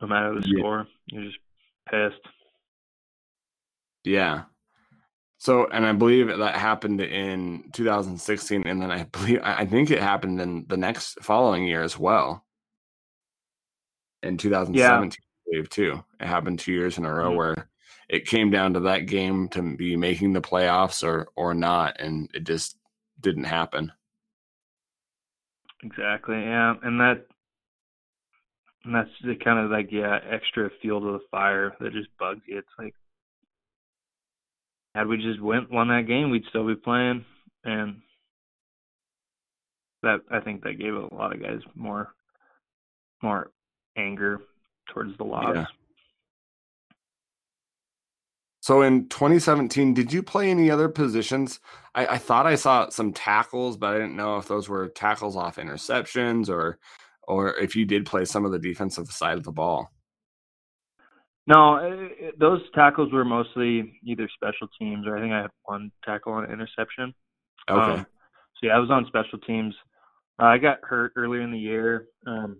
no matter the Yeah. score, you're just pissed. Yeah. So, and I believe that happened in 2016, and then I believe I think it happened in the next following year as well. In 2017, I believe too. It happened two years in a row Mhm. where it came down to that game to be making the playoffs or or not, and it just didn't happen. Exactly. Yeah, and that and that's the kind of like yeah extra fuel to the fire that just bugs you. It's like had we just went won that game, we'd still be playing, and that I think that gave a lot of guys more more anger towards the loss. Yeah. So in 2017, did you play any other positions? I, I thought I saw some tackles, but I didn't know if those were tackles off interceptions or or if you did play some of the defensive side of the ball. No, it, it, those tackles were mostly either special teams or I think I had one tackle on an interception. Okay. Um, so yeah, I was on special teams. Uh, I got hurt earlier in the year, um,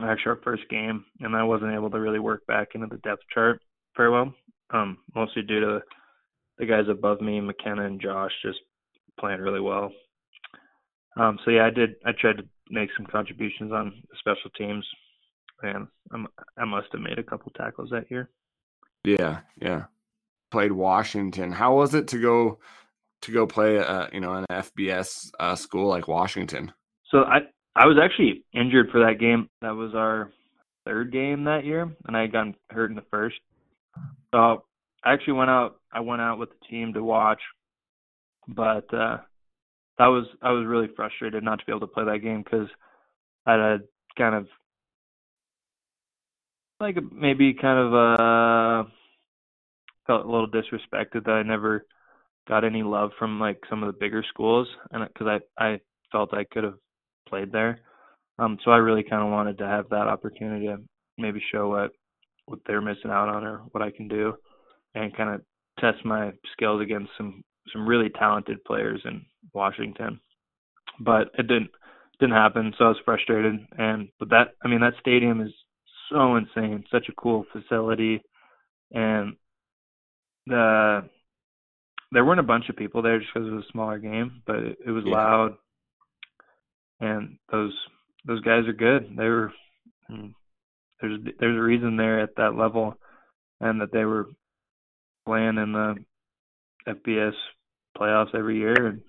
actually our first game, and I wasn't able to really work back into the depth chart very well. Um, mostly due to the guys above me, McKenna and Josh, just playing really well. Um, so yeah, I did. I tried to make some contributions on special teams, and I'm, I must have made a couple tackles that year. yeah, yeah. Played Washington. How was it to go to go play uh, you know, an FBS uh, school like Washington? So I I was actually injured for that game. That was our third game that year, and I had gotten hurt in the first. So I actually went out. I went out with the team to watch, but uh, that was I was really frustrated not to be able to play that game because I had kind of like maybe kind of uh felt a little disrespected that I never got any love from like some of the bigger schools, and because I I felt I could have played there. Um, so I really kind of wanted to have that opportunity to maybe show what what they're missing out on or what I can do, and kind of test my skills against some some really talented players in Washington. But it didn't didn't happen, so I was frustrated. And but that, I mean, that stadium is so insane, such a cool facility, and the there weren't a bunch of people there just because it was a smaller game, but it, it was yeah. loud, and those those guys are good. They were mm, there's there's a reason they're at that level, and that they were playing in the FBS playoffs every year, and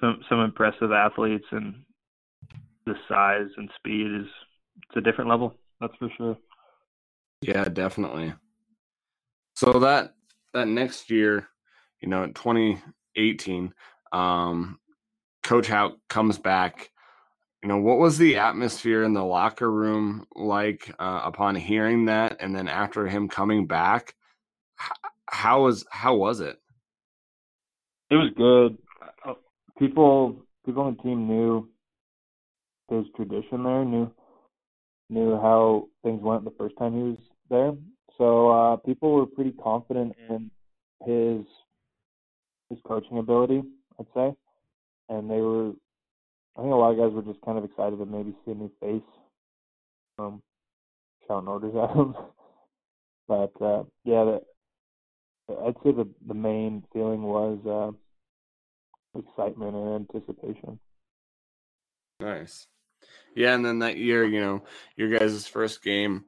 some some impressive athletes, and the size and speed is it's a different level. That's for sure. Yeah, definitely. So that that next year, you know, 2018, um, Coach Hauck comes back. You know, what was the atmosphere in the locker room like uh, upon hearing that, and then after him coming back? How was how was it? It was good. Uh, people people on the team knew his tradition there, knew knew how things went the first time he was there. So uh, people were pretty confident in his his coaching ability, I'd say, and they were. I think a lot of guys were just kind of excited to maybe see a new face, um, shouting orders at him. but uh, yeah, the, I'd say the the main feeling was uh, excitement and anticipation. Nice. Yeah, and then that year, you know, your guys' first game,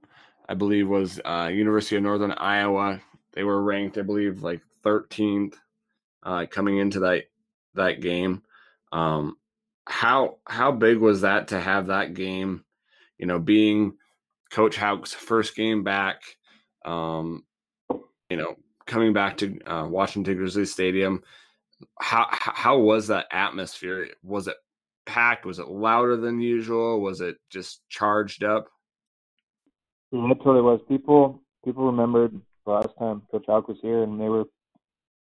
I believe, was uh, University of Northern Iowa. They were ranked, I believe, like 13th uh, coming into that that game. Um, how how big was that to have that game? You know, being Coach Hauck's first game back. Um, you know, coming back to uh, Washington Grizzlies Stadium. How how was that atmosphere? Was it packed? Was it louder than usual? Was it just charged up? Yeah, it totally was. People people remembered last time Coach Hauck was here, and they were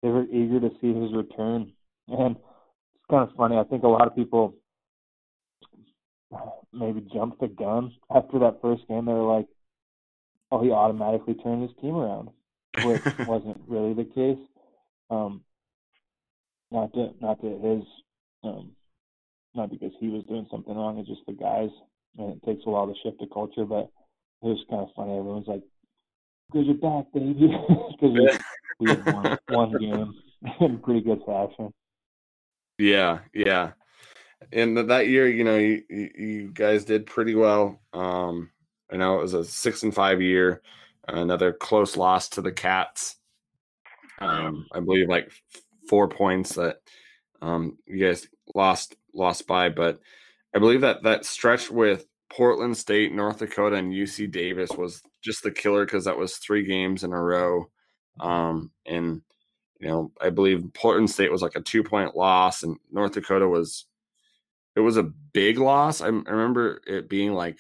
they were eager to see his return. And it's kind of funny. I think a lot of people maybe jumped the gun after that first game. They were like, "Oh, he automatically turned his team around," which wasn't really the case. Um, not to not to his um, not because he was doing something wrong. It's just the guys, and it takes a while to shift the culture. But it was kind of funny. Everyone's like, "Because you're back, baby," because we, we had won one game in pretty good fashion. Yeah, yeah. And that year, you know, you, you guys did pretty well. Um, I know it was a six and five year. Another close loss to the Cats. Um, I believe like four points that um, you guys lost lost by, but I believe that that stretch with Portland State, North Dakota, and UC Davis was just the killer because that was three games in a row. Um, and you know, I believe Portland State was like a two point loss, and North Dakota was it was a big loss. I, I remember it being like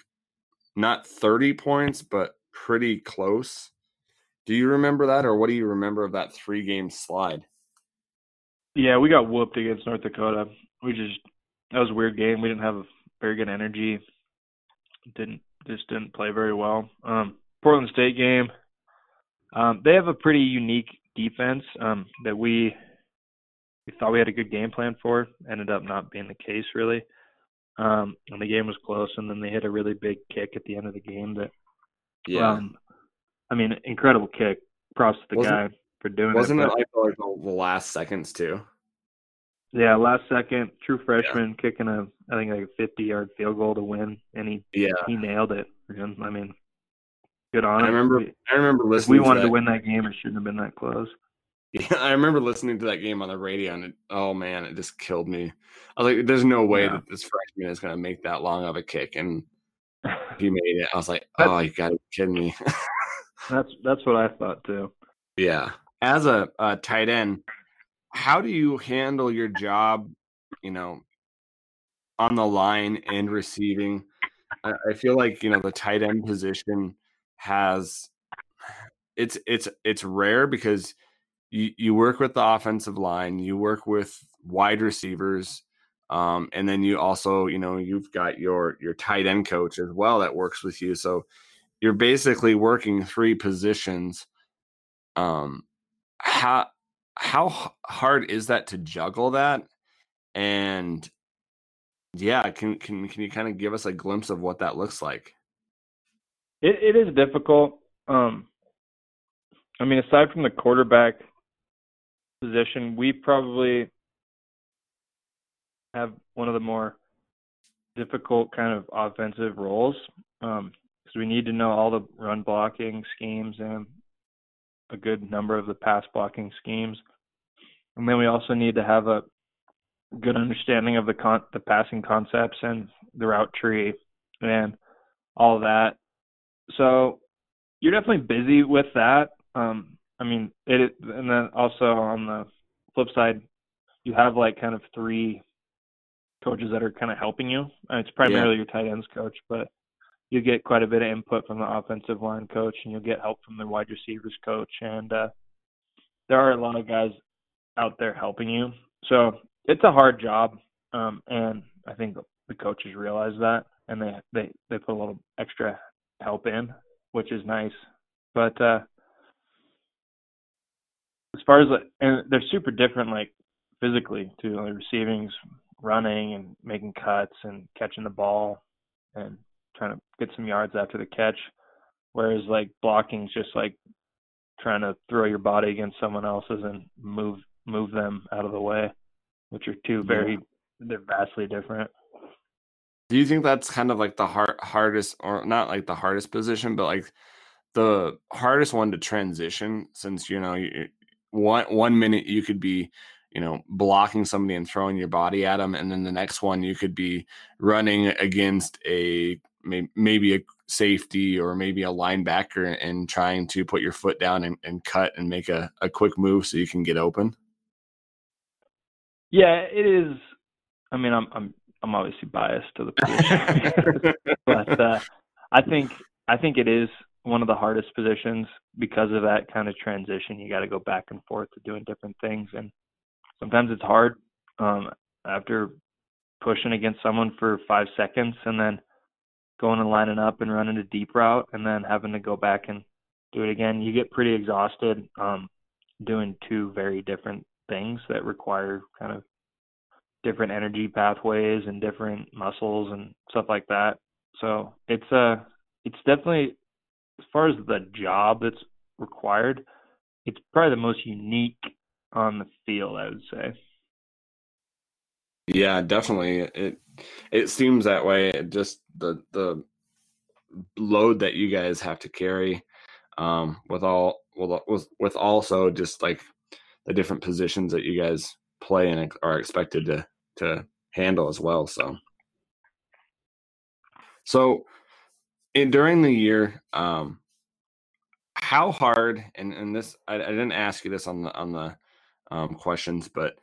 not 30 points, but pretty close. Do you remember that, or what do you remember of that three game slide? Yeah, we got whooped against North Dakota. We just that was a weird game. We didn't have a very good energy. Didn't just didn't play very well. Um, Portland State game. Um, they have a pretty unique defense um, that we we thought we had a good game plan for. Ended up not being the case really. Um, and the game was close, and then they hit a really big kick at the end of the game. That, yeah, um, I mean, incredible kick. Props to the wasn't, guy for doing wasn't it. Wasn't it like the last seconds too? Yeah, last second, true freshman yeah. kicking a I think like a 50 yard field goal to win, and he yeah he nailed it. I mean, good on I remember I remember listening. we wanted to, to, win that game. It shouldn't have been that close. Yeah, I remember listening to that game on the radio, and it, oh man, it just killed me. I was like, "There's no way yeah. that this freshman is going to make that long of a kick," and he made it. I was like, "Oh, you got to kidding me!" that's that's what I thought too. Yeah, as a, a tight end, how do you handle your job? You know, on the line and receiving. I, I feel like you know the tight end position has it's it's it's rare because you you work with the offensive line, you work with wide receivers, um, and then you also you know you've got your your tight end coach as well that works with you. So you're basically working three positions. Um, how how hard is that to juggle that? And yeah, can can can you kind of give us a glimpse of what that looks like? It it is difficult. Um, I mean, aside from the quarterback position, we probably have one of the more difficult kind of offensive roles because we need to know all the run blocking schemes and a good number of the pass blocking schemes, and then we also need to have a good understanding of the con- the passing concepts and the route tree and all that. So you're definitely busy with that. Um, I mean, it, and then also on the flip side, you have like kind of three coaches that are kind of helping you. It's primarily yeah. your tight ends coach, but you get quite a bit of input from the offensive line coach, and you'll get help from the wide receivers coach. And uh, there are a lot of guys out there helping you. So it's a hard job, um, and I think the coaches realize that, and they they they put a little extra help in, which is nice. But uh, as far as and they're super different, like physically too. Like receiving's running and making cuts and catching the ball and trying to get some yards after the catch. Whereas like blocking's just like trying to throw your body against someone else's and move move them out of the way, which are two very yeah. they're vastly different. Do you think that's kind of like the hard, hardest, or not like the hardest position, but like the hardest one to transition? Since you know, you, one one minute you could be you know, blocking somebody and throwing your body at them, and then the next one you could be running against a maybe a safety or maybe a linebacker and trying to put your foot down and, and cut and make a, a quick move so you can get open. Yeah, it is. I mean, I'm I'm I'm obviously biased to the position, but uh, I think I think it is one of the hardest positions because of that kind of transition. You got to go back and forth to doing different things, and sometimes it's hard um, after pushing against someone for five seconds and then going and lining up and running a deep route and then having to go back and do it again. You get pretty exhausted um, doing two very different things that require kind of different energy pathways and different muscles and stuff like that. So it's uh it's definitely as far as the job that's required, it's probably the most unique on the field, I would say. Yeah, definitely. It it seems that way. It just the the load that you guys have to carry um with all with with also just like the different positions that you guys play and are expected to to handle as well so so in, during the year um how hard and and this I, I didn't ask you this on the on the um, questions, but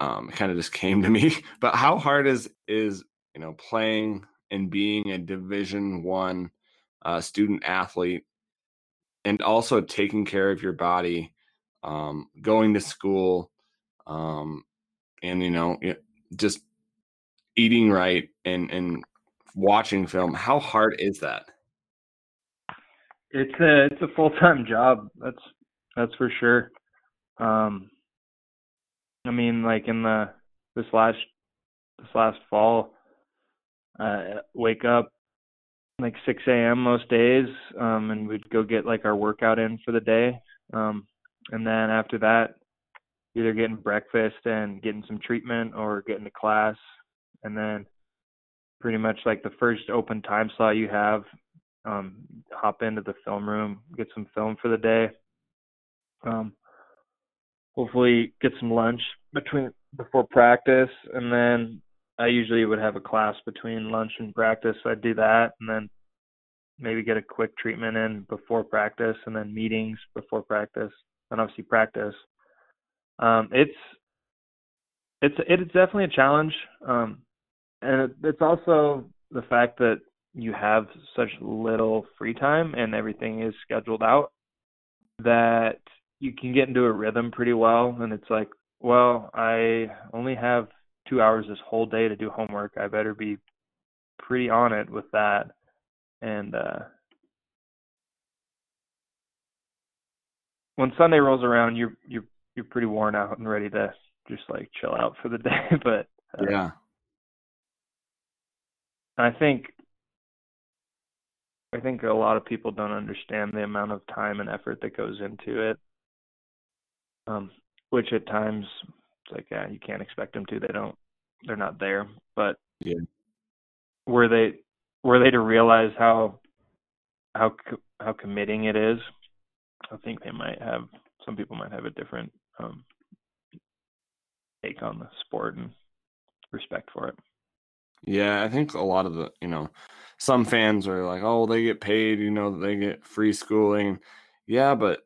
um, it kind of just came to me. But how hard is is you know playing and being a Division One uh, student athlete, and also taking care of your body, um, going to school, um, and you know just eating right and and watching film. How hard is that? It's a it's a full time job. That's that's for sure. Um, I mean, like in the this last this last fall, uh, wake up like 6 a.m. most days, um, and we'd go get like our workout in for the day, um, and then after that, either getting breakfast and getting some treatment or getting to class, and then pretty much like the first open time slot you have, um, hop into the film room, get some film for the day. Um, hopefully get some lunch between before practice and then I usually would have a class between lunch and practice. So I'd do that and then maybe get a quick treatment in before practice and then meetings before practice and obviously practice. Um, it's it's it's definitely a challenge. Um, and it's also the fact that you have such little free time and everything is scheduled out that you can get into a rhythm pretty well and it's like well i only have two hours this whole day to do homework. I better be pretty on it with that. And uh when sunday rolls around you're you're you're pretty worn out and ready to just like chill out for the day but uh, yeah. I think I think a lot of people don't understand the amount of time and effort that goes into it. Um, which at times it's like, yeah, you can't expect them to. They don't. They're not there. But yeah, were they were they to realize how how how committing it is, I think they might have some people might have a different um, take on the sport and respect for it. Yeah, I think a lot of the you know some fans are like, oh, they get paid, you know, they get free schooling. Yeah, but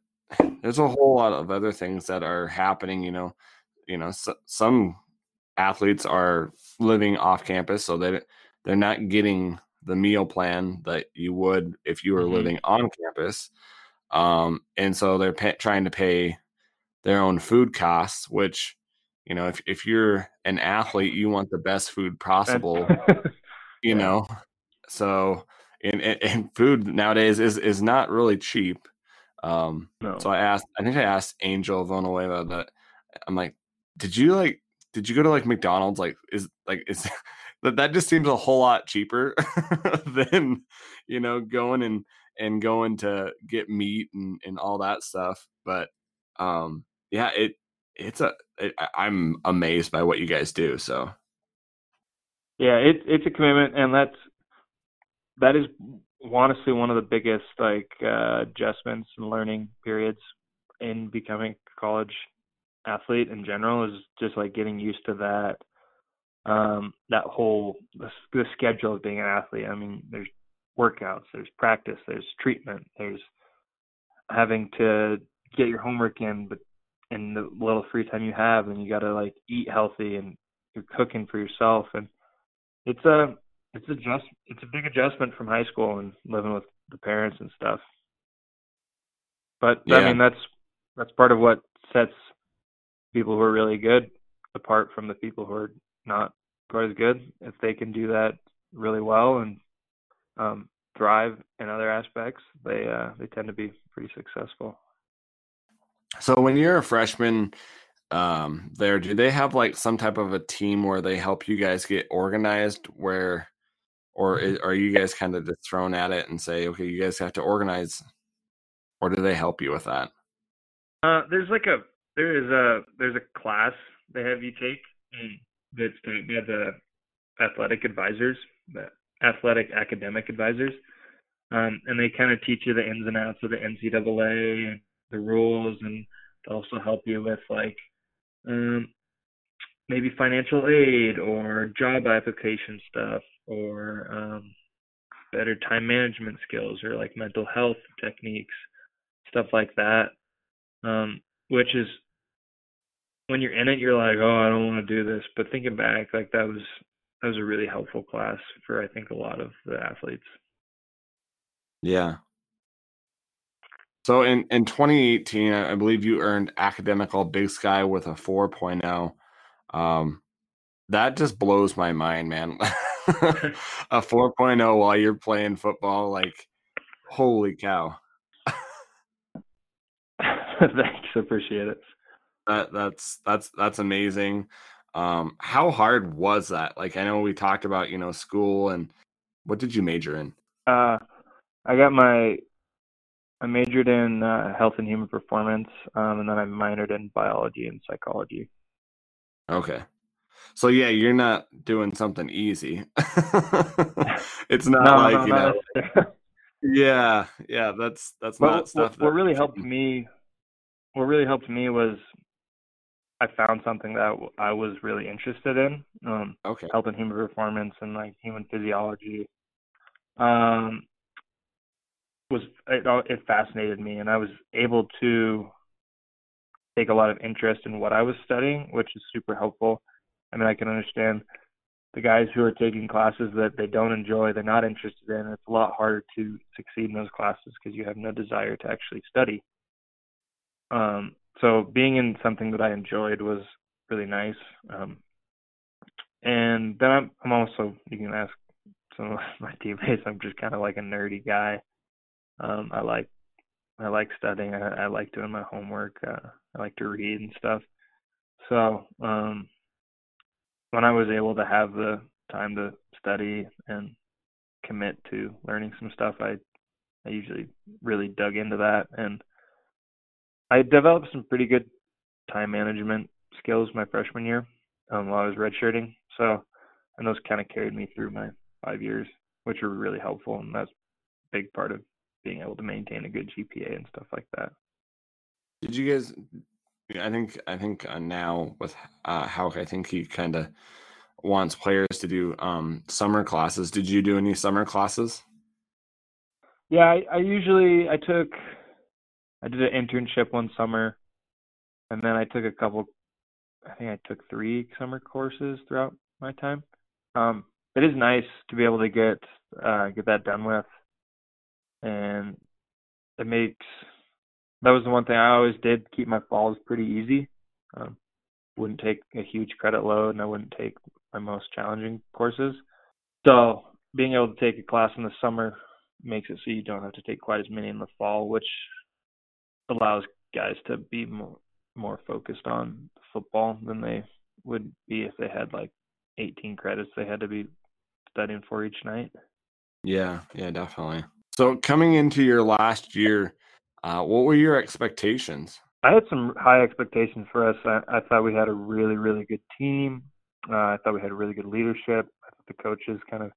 there's a whole lot of other things that are happening. You know, you know, so, some athletes are living off campus, so they they're not getting the meal plan that you would if you were mm-hmm. living on campus. Um, and so they're pay, trying to pay their own food costs, which, you know, if, if you're an athlete, you want the best food possible, you know? So, and, and, food nowadays is, is not really cheap. Um, no. so I asked, I think I asked Angel Villanueva that I'm like, did you like, did you go to like McDonald's? Like, is like, is that that just seems a whole lot cheaper than you know going and and going to get meat and and all that stuff but um yeah it it's a it, i'm amazed by what you guys do so yeah it, it's a commitment and that's that is honestly one of the biggest like uh adjustments and learning periods in becoming a college athlete in general is just like getting used to that um, that whole the, the schedule of being an athlete. I mean, there's workouts, there's practice, there's treatment, there's having to get your homework in, but in the little free time you have, and you got to like eat healthy, and you're cooking for yourself, and it's a it's a just it's a big adjustment from high school and living with the parents and stuff. But yeah. I mean, that's that's part of what sets people who are really good apart from the people who are not quite as good. If they can do that really well and um, thrive in other aspects, they uh, they tend to be pretty successful. So when you're a freshman um, there, do they have like some type of a team where they help you guys get organized? Where, or is, are you guys kind of just thrown at it and say, okay, you guys have to organize, or do they help you with that? Uh, there's like a there is a there's a class they have you take, that's they have the athletic advisors, the athletic academic advisors, um, and they kind of teach you the ins and outs of the NCAA and the rules, and they also help you with like um, maybe financial aid or job application stuff or um, better time management skills or like mental health techniques, stuff like that, um, which is when you're in it, you're like, oh, I don't want to do this. But thinking back, like that was that was a really helpful class for I think a lot of the athletes. Yeah. So in in 2018, I believe you earned academic all Big Sky with a 4.0. Um, that just blows my mind, man. a 4.0 while you're playing football, like, holy cow. Thanks, appreciate it. That that's that's that's amazing. Um, how hard was that? Like I know we talked about, you know, school and what did you major in? Uh I got my I majored in uh, health and human performance, um, and then I minored in biology and psychology. Okay. So yeah, you're not doing something easy. it's not no, like no, you know. yeah, yeah, that's that's but not stuff. What, that what really helped me, what really helped me was I found something that I was really interested in. Um, okay. Helping human performance and like human physiology. Um, was it, it fascinated me, and I was able to take a lot of interest in what I was studying, which is super helpful. I mean, I can understand the guys who are taking classes that they don't enjoy, they're not interested in. It's a lot harder to succeed in those classes because you have no desire to actually study. Um, so being in something that I enjoyed was really nice. Um, and then I'm, I'm also you can ask some of my teammates. I'm just kind of like a nerdy guy. Um, I like I like studying. I, I like doing my homework. Uh, I like to read and stuff. So um, when I was able to have the time to study and commit to learning some stuff, I I usually really dug into that and I developed some pretty good time management skills my freshman year um, while I was redshirting. So, and those kind of carried me through my five years, which were really helpful, and that's a big part of being able to maintain a good GPA and stuff like that. Did you guys? I think I think uh, now with uh, Hauck, I think he kind of wants players to do um, summer classes. Did you do any summer classes? Yeah, I, I usually I took I did an internship one summer, and then I took a couple. I think I took three summer courses throughout my time. Um, it is nice to be able to get uh, get that done with, and it makes that was the one thing I always did keep my falls pretty easy. Um, wouldn't take a huge credit load, and I wouldn't take my most challenging courses. So being able to take a class in the summer makes it so you don't have to take quite as many in the fall, which allows guys to be more more focused on football than they would be if they had like 18 credits they had to be studying for each night. Yeah, yeah, definitely. So coming into your last year, uh, what were your expectations? I had some high expectations for us. I, I thought we had a really, really good team. Uh, I thought we had really good leadership. I thought the coaches kind of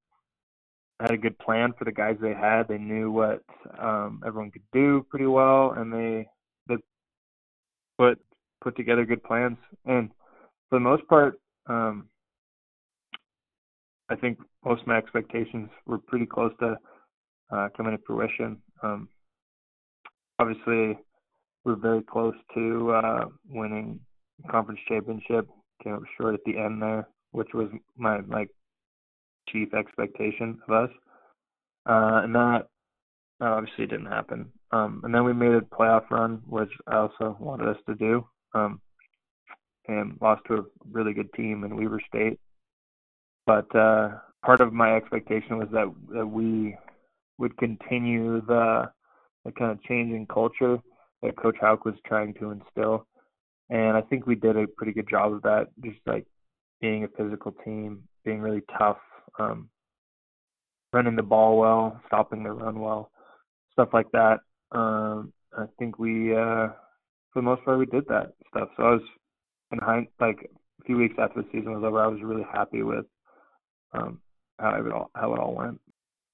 had a good plan for the guys they had. They knew what um, everyone could do pretty well, and they they put put together good plans. And for the most part, um, I think most of my expectations were pretty close to uh, coming to fruition. Um, obviously, we're very close to uh, winning conference championship. Came up short at the end there, which was my like chief expectation of us, uh, and that obviously didn't happen. Um, and then we made a playoff run, which I also wanted us to do, um, and lost to a really good team in Weber State. But uh, part of my expectation was that, that we would continue the, the kind of changing culture that Coach Hauck was trying to instill. And I think we did a pretty good job of that, just like being a physical team, being really tough, um, running the ball well, stopping the run well, stuff like that. Um, I think we, uh, for the most part, we did that stuff. So I was in hind, like a few weeks after the season was over, I was really happy with um, how it all how it all went.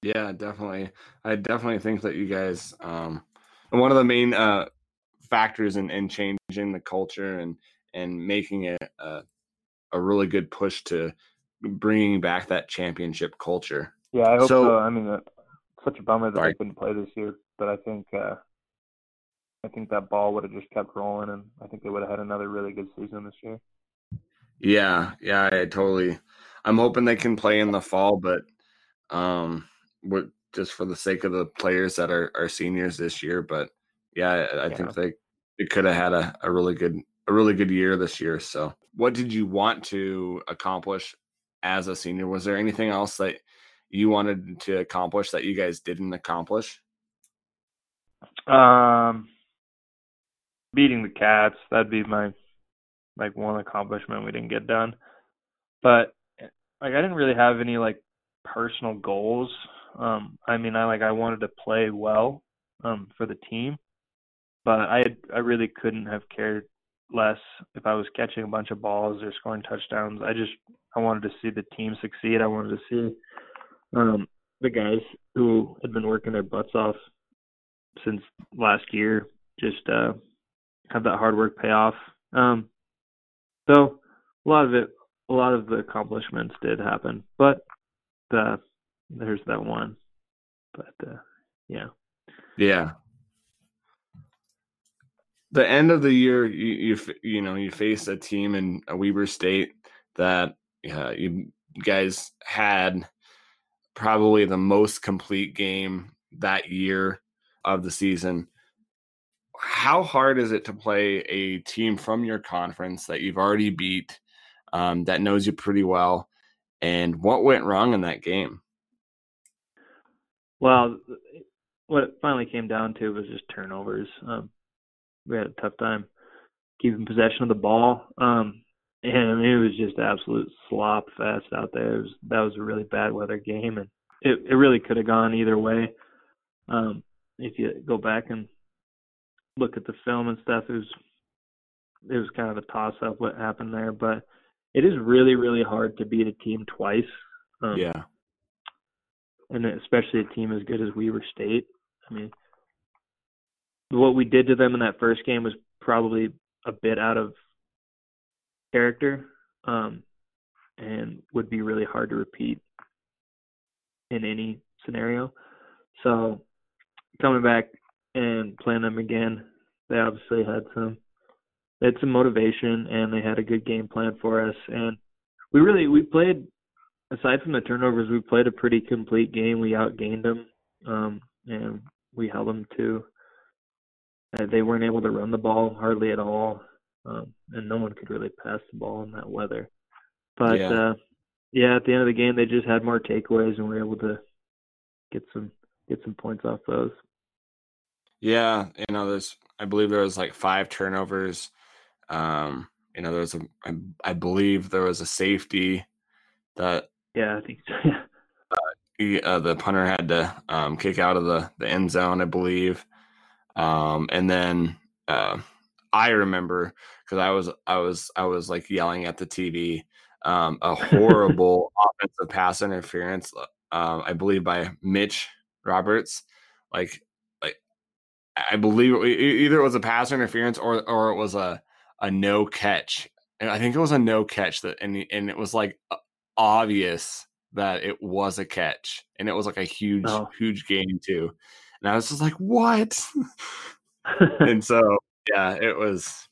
Yeah, definitely. I definitely think that you guys, um, one of the main uh, factors in, in changing the culture and and making it a, a really good push to bringing back that championship culture. Yeah, I hope so. so. I mean, uh, such a bummer that they couldn't play this year, but I think uh, I think that ball would have just kept rolling, and I think they would have had another really good season this year. Yeah, yeah, I totally. I'm hoping they can play in the fall, but um, just for the sake of the players that are, are seniors this year. But yeah, I, I yeah. think they they could have had a, a really good a really good year this year. So, what did you want to accomplish as a senior? Was there anything else that you wanted to accomplish that you guys didn't accomplish? Um, beating the Cats. That'd be my like one accomplishment we didn't get done. But like I didn't really have any like personal goals. Um, I mean, I like I wanted to play well um, for the team, but I had, I really couldn't have cared less if I was catching a bunch of balls or scoring touchdowns. I just I wanted to see the team succeed. I wanted to see um, the guys who had been working their butts off since last year just uh, have that hard work pay off. Um, so a lot of it, a lot of the accomplishments did happen, but the there's that one. But uh, yeah, yeah. The end of the year, you you you know you face a team in a Weber State that uh, you guys had probably the most complete game that year of the season. How hard is it to play a team from your conference that you've already beat, um, that knows you pretty well, and what went wrong in that game? Well, what it finally came down to was just turnovers. Um, we had a tough time keeping possession of the ball. Um, and it was just absolute slop fest out there. It Was, that was a really bad weather game, and it it really could have gone either way. Um, if you go back and look at the film and stuff, it was it was kind of a toss up what happened there, but it is really really hard to beat a team twice. Um, yeah. And especially a team as good as Weber State. I mean, what we did to them in that first game was probably a bit out of character, um, and would be really hard to repeat in any scenario. So coming back and playing them again, they obviously had some they had some motivation and they had a good game plan for us and we really we played aside from the turnovers we played a pretty complete game we outgained them um and we held them to uh, they weren't able to run the ball hardly at all um and no one could really pass the ball in that weather but Yeah. uh yeah at the end of the game they just had more takeaways and we were able to get some get some points off those Yeah, you know, there's I believe there was like five turnovers. Um, you know, there was a I, I believe there was a safety that yeah i think so he, uh, the punter had to um, kick out of the, the end zone, I believe. Um, and then uh, I remember because I was I was I was like yelling at the TV um, a horrible offensive pass interference. Um, I believe by Mitch Roberts, like like I believe it, either it was a pass interference or or it was a a no catch. And I think it was a no catch that and and it was like obvious that it was a catch and it was like a huge Oh. huge game too and i was just like what and so yeah it was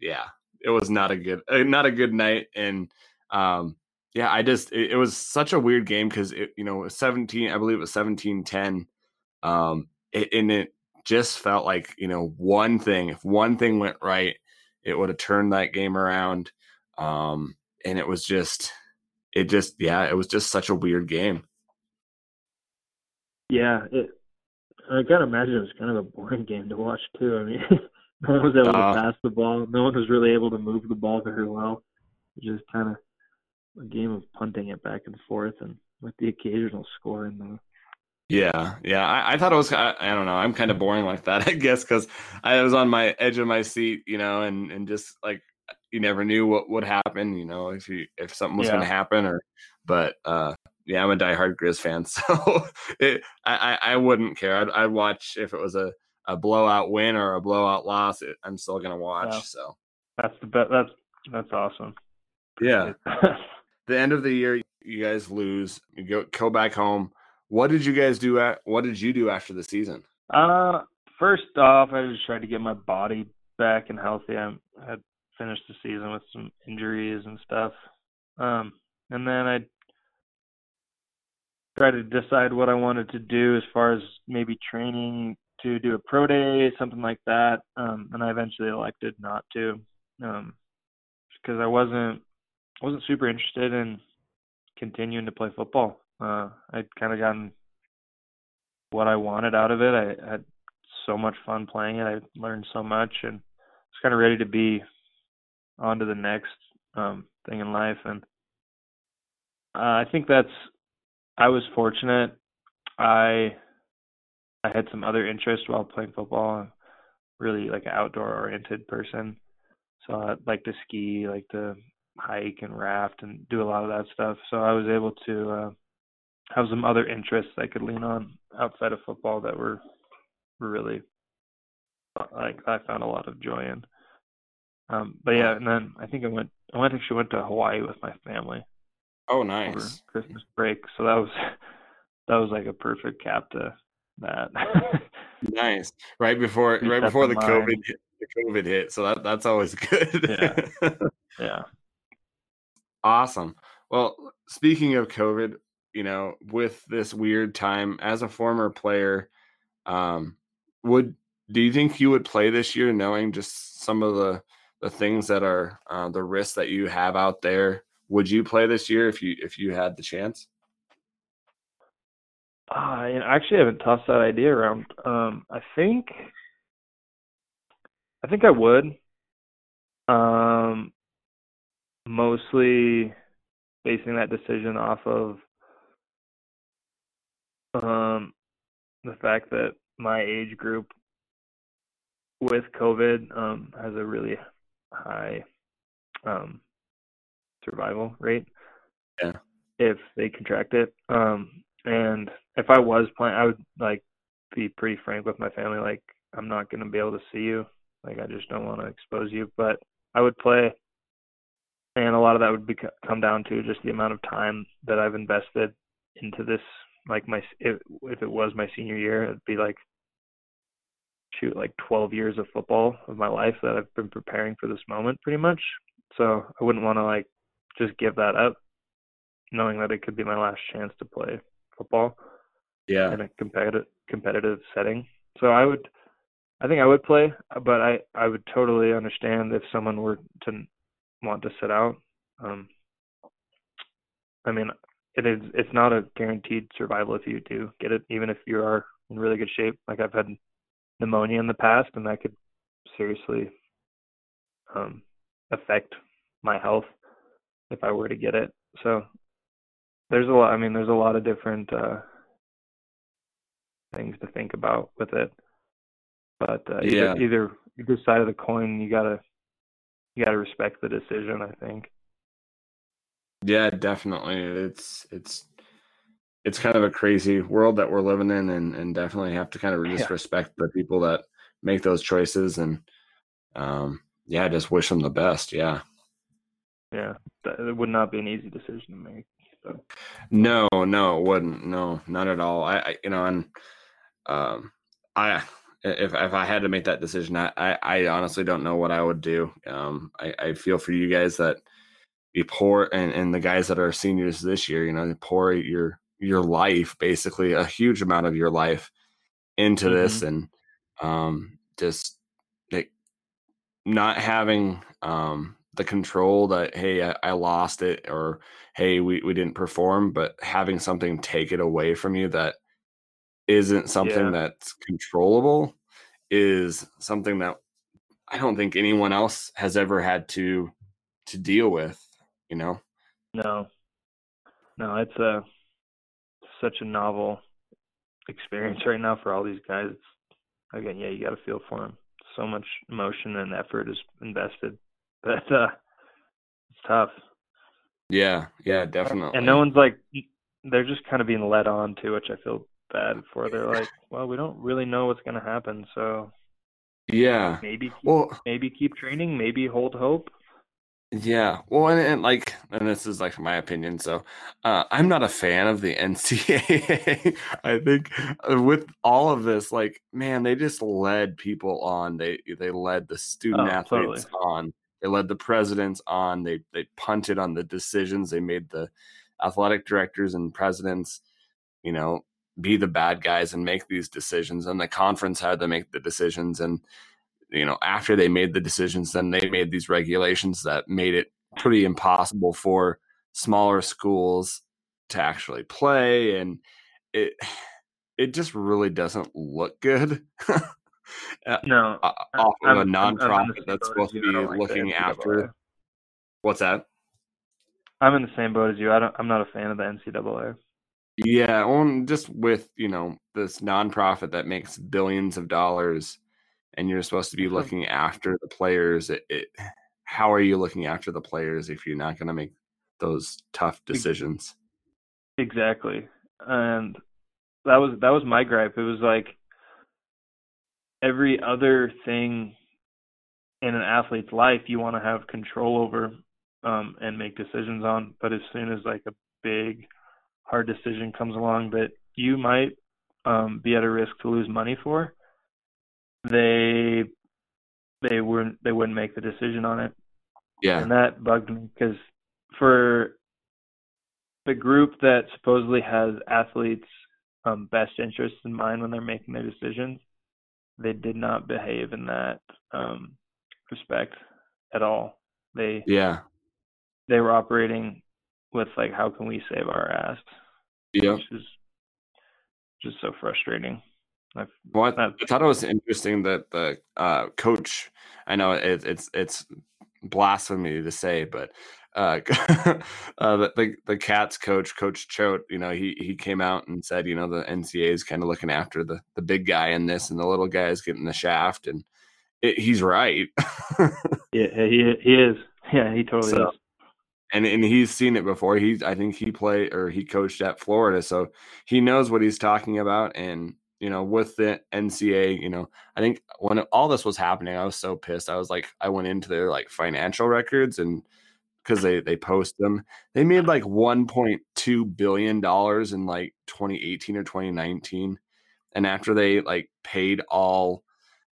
yeah it was not a good uh, not a good night and um yeah i just it, it was such a weird game because it you know 17 i believe it was 17 10 um it, and it just felt like you know one thing if one thing went right it would have turned that game around um and it was just it just yeah it was just such a weird game Yeah, it, I gotta imagine it was kind of a boring game to watch too. I mean, no one was able Uh, to pass the ball. No one was really able to move the ball very well. It was just kind of a game of punting it back and forth, and with the occasional score in there. Yeah, yeah. I, I thought it was. I, I don't know. I'm kind of boring like that, I guess, because I was on my edge of my seat, you know, and and just like you never knew what would happen, you know, if you if something was going to happen, or but uh, yeah, I'm a diehard Grizz fan, so it, I I I wouldn't care. I'd, I'd watch if it was a a blowout win or a blowout loss. It, I'm still gonna watch. Yeah. So That's the best. That's that's awesome. yeah, the end of the year, you guys lose. You go go back home. What did you guys do? At what did you do after the season? Uh, first off, I just tried to get my body back and healthy. I had finished the season with some injuries and stuff. Um, and then I tried to decide what I wanted to do as far as maybe training to do a pro day, something like that. Um, and I eventually elected not to, um, because I wasn't wasn't super interested in continuing to play football. Uh, I'd kind of gotten what I wanted out of it. I had so much fun playing it. I learned so much and was kind of ready to be on to the next um, thing in life. And uh, I think that's, I was fortunate. I, I had some other interests while playing football. I'm really like an outdoor oriented person. So I like to ski, like to hike and raft and do a lot of that stuff. So I was able to, uh, have some other interests I could lean on outside of football that were really like I found a lot of joy in. Um, but yeah, and then I think I went I went actually went to Hawaii with my family Oh, nice. Christmas break, so that was that was like a perfect cap to that. Nice. Right before right before the COVID hit, the COVID hit. So that that's always good. yeah. awesome. Well, speaking of COVID, you know, with this weird time as a former player, um, would do you think you would play this year knowing just some of the the things that are uh, the risks that you have out there? Would you play this year if you if you had the chance? Uh, I actually haven't tossed that idea around. Um, I think, I think I would. Um, mostly basing that decision off of Um, the fact that my age group with COVID um, has a really high um, survival rate. Yeah. If they contract it, um, and if I was playing, I would like be pretty frank with my family. Like, I'm not going to be able to see you. Like, I just don't want to expose you. But I would play, and a lot of that would be, come down to just the amount of time that I've invested into this. Like my, if, if it was my senior year, it'd be like shoot like 12 years of football of my life that I've been preparing for this moment pretty much. So I wouldn't want to like just give that up knowing that it could be my last chance to play football Yeah. in a competitive competitive setting. So I would I think I would play, but I I would totally understand if someone were to want to sit out. Um I mean, it is it's not a guaranteed survival if you do get it even if you are in really good shape. Like I've had pneumonia in the past and that could seriously um affect my health if I were to get it. So there's a lot I mean there's a lot of different uh things to think about with it. But uh, Yeah. either, either either side of the coin, you gotta you gotta respect the decision. I think. Yeah, definitely. It's it's it's kind of a crazy world that we're living in and and definitely have to kind of just Yeah. respect the people that make those choices and um yeah, just wish them the best. Yeah. Yeah, it would not be an easy decision to make. So. No, no, it wouldn't. No, not at all. I, I you know, and um, I if if I had to make that decision, I, I, I honestly don't know what I would do. Um, I, I feel for you guys that you pour and, and the guys that are seniors this year, you know, you pour your your life, basically a huge amount of your life into this, and um, just like not having um the control that hey I, I lost it or hey we, we didn't perform but having something take it away from you that isn't something Yeah. that's controllable is something that i don't think anyone else has ever had to to deal with you know? No, no, it's a such a novel experience right now for all these guys. It's, again, yeah, you got to feel for them. So much emotion and effort is invested, but uh, it's tough. yeah yeah definitely And no one's like, they're just kind of being led on to, which I feel bad for. They're like, well, we don't really know what's going to happen, so yeah maybe keep, well maybe keep training, maybe hold hope. Yeah, well, and, and like, and this is like my opinion. So, uh, I'm not a fan of the NCAA. I think uh, with all of this, like, man, they just led people on. They they led the student Oh, athletes totally. on. They led the presidents on. They they punted on the decisions. They made the athletic directors and presidents, you know, be the bad guys and make these decisions. And the conference had to make the decisions. And you know, after they made the decisions, then they made these regulations that made it pretty impossible for smaller schools to actually play, and it it just really doesn't look good. No, uh, off of a nonprofit that's supposed to be like looking after what's that? I'm in the same boat as you. I don't. I'm not a fan of the NCAA. Yeah, well, just with you know this nonprofit that makes billions of dollars, and you're supposed to be looking after the players. It, it, how are you looking after the players if you're not going to make those tough decisions? Exactly. And that was that was my gripe. It was like every other thing in an athlete's life you want to have control over um and make decisions on, but as soon as like a big hard decision comes along that you might um be at a risk to lose money for, they they wouldn't they wouldn't make the decision on it Yeah, and that bugged me because for the group that supposedly has athletes' um, best interests in mind when they're making their decisions, they did not behave in that um, respect at all. They yeah, they were operating with like, how can we save our ass? yeah. Which is just so frustrating. I've, Well, I, I thought it was interesting that the uh, coach. I know it, it's it's blasphemy to say, but uh, uh, the, the Cats coach, Coach Choate, you know, he he came out and said, you know, the NCAA is kind of looking after the the big guy in this, and the little guy is getting the shaft, and it, he's right. yeah, he he is. Yeah, he totally so, is. And and he's seen it before. He I think he played or he coached at Florida, so he knows what he's talking about. And you know, with the NCAA, you know, I think when all this was happening, I was so pissed. I was like, I went into their like financial records and because they they post them, they made like 1.2 billion dollars in like 2018 or 2019, and after they like paid all,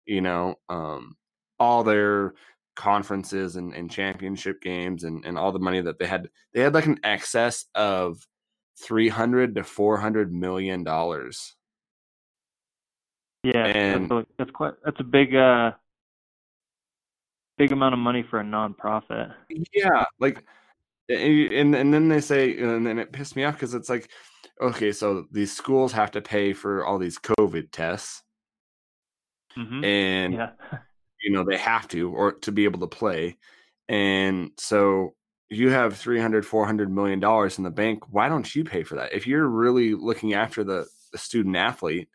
you know, um, all their conferences and, and championship games and, and all the money that they had, they had like an excess of 300 to 400 million dollars yeah, and that's, a, that's quite that's a big uh big amount of money for a nonprofit. Yeah, like and and then they say and then it pissed me off because it's like okay, so these schools have to pay for all these COVID tests. Mm-hmm. And yeah. you know, they have to or to be able to play. And so you have 300 400 million dollars in the bank why don't you pay for that if you're really looking after the, the student athlete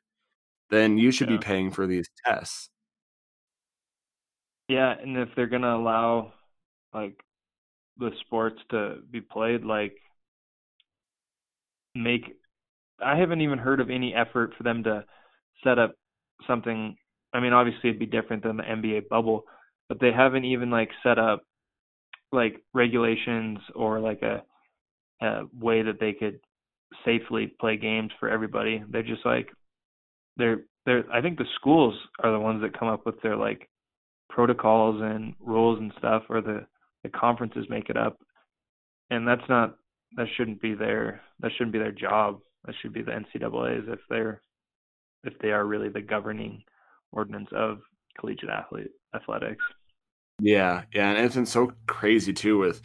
then you should yeah. be paying for these tests. Yeah, and if they're gonna allow like the sports to be played, like make I haven't even heard of any effort for them to set up something. I mean, obviously it'd be different than the NBA bubble, but they haven't even like set up like regulations or like a, a way that they could safely play games for everybody. They're just like they're they're I think the schools are the ones that come up with their like protocols and rules and stuff or the the conferences make it up. And that's not that shouldn't be their that shouldn't be their job. That should be the NCAA's if they're if they are really the governing ordinance of collegiate athlete athletics. Yeah yeah and it's been so crazy too with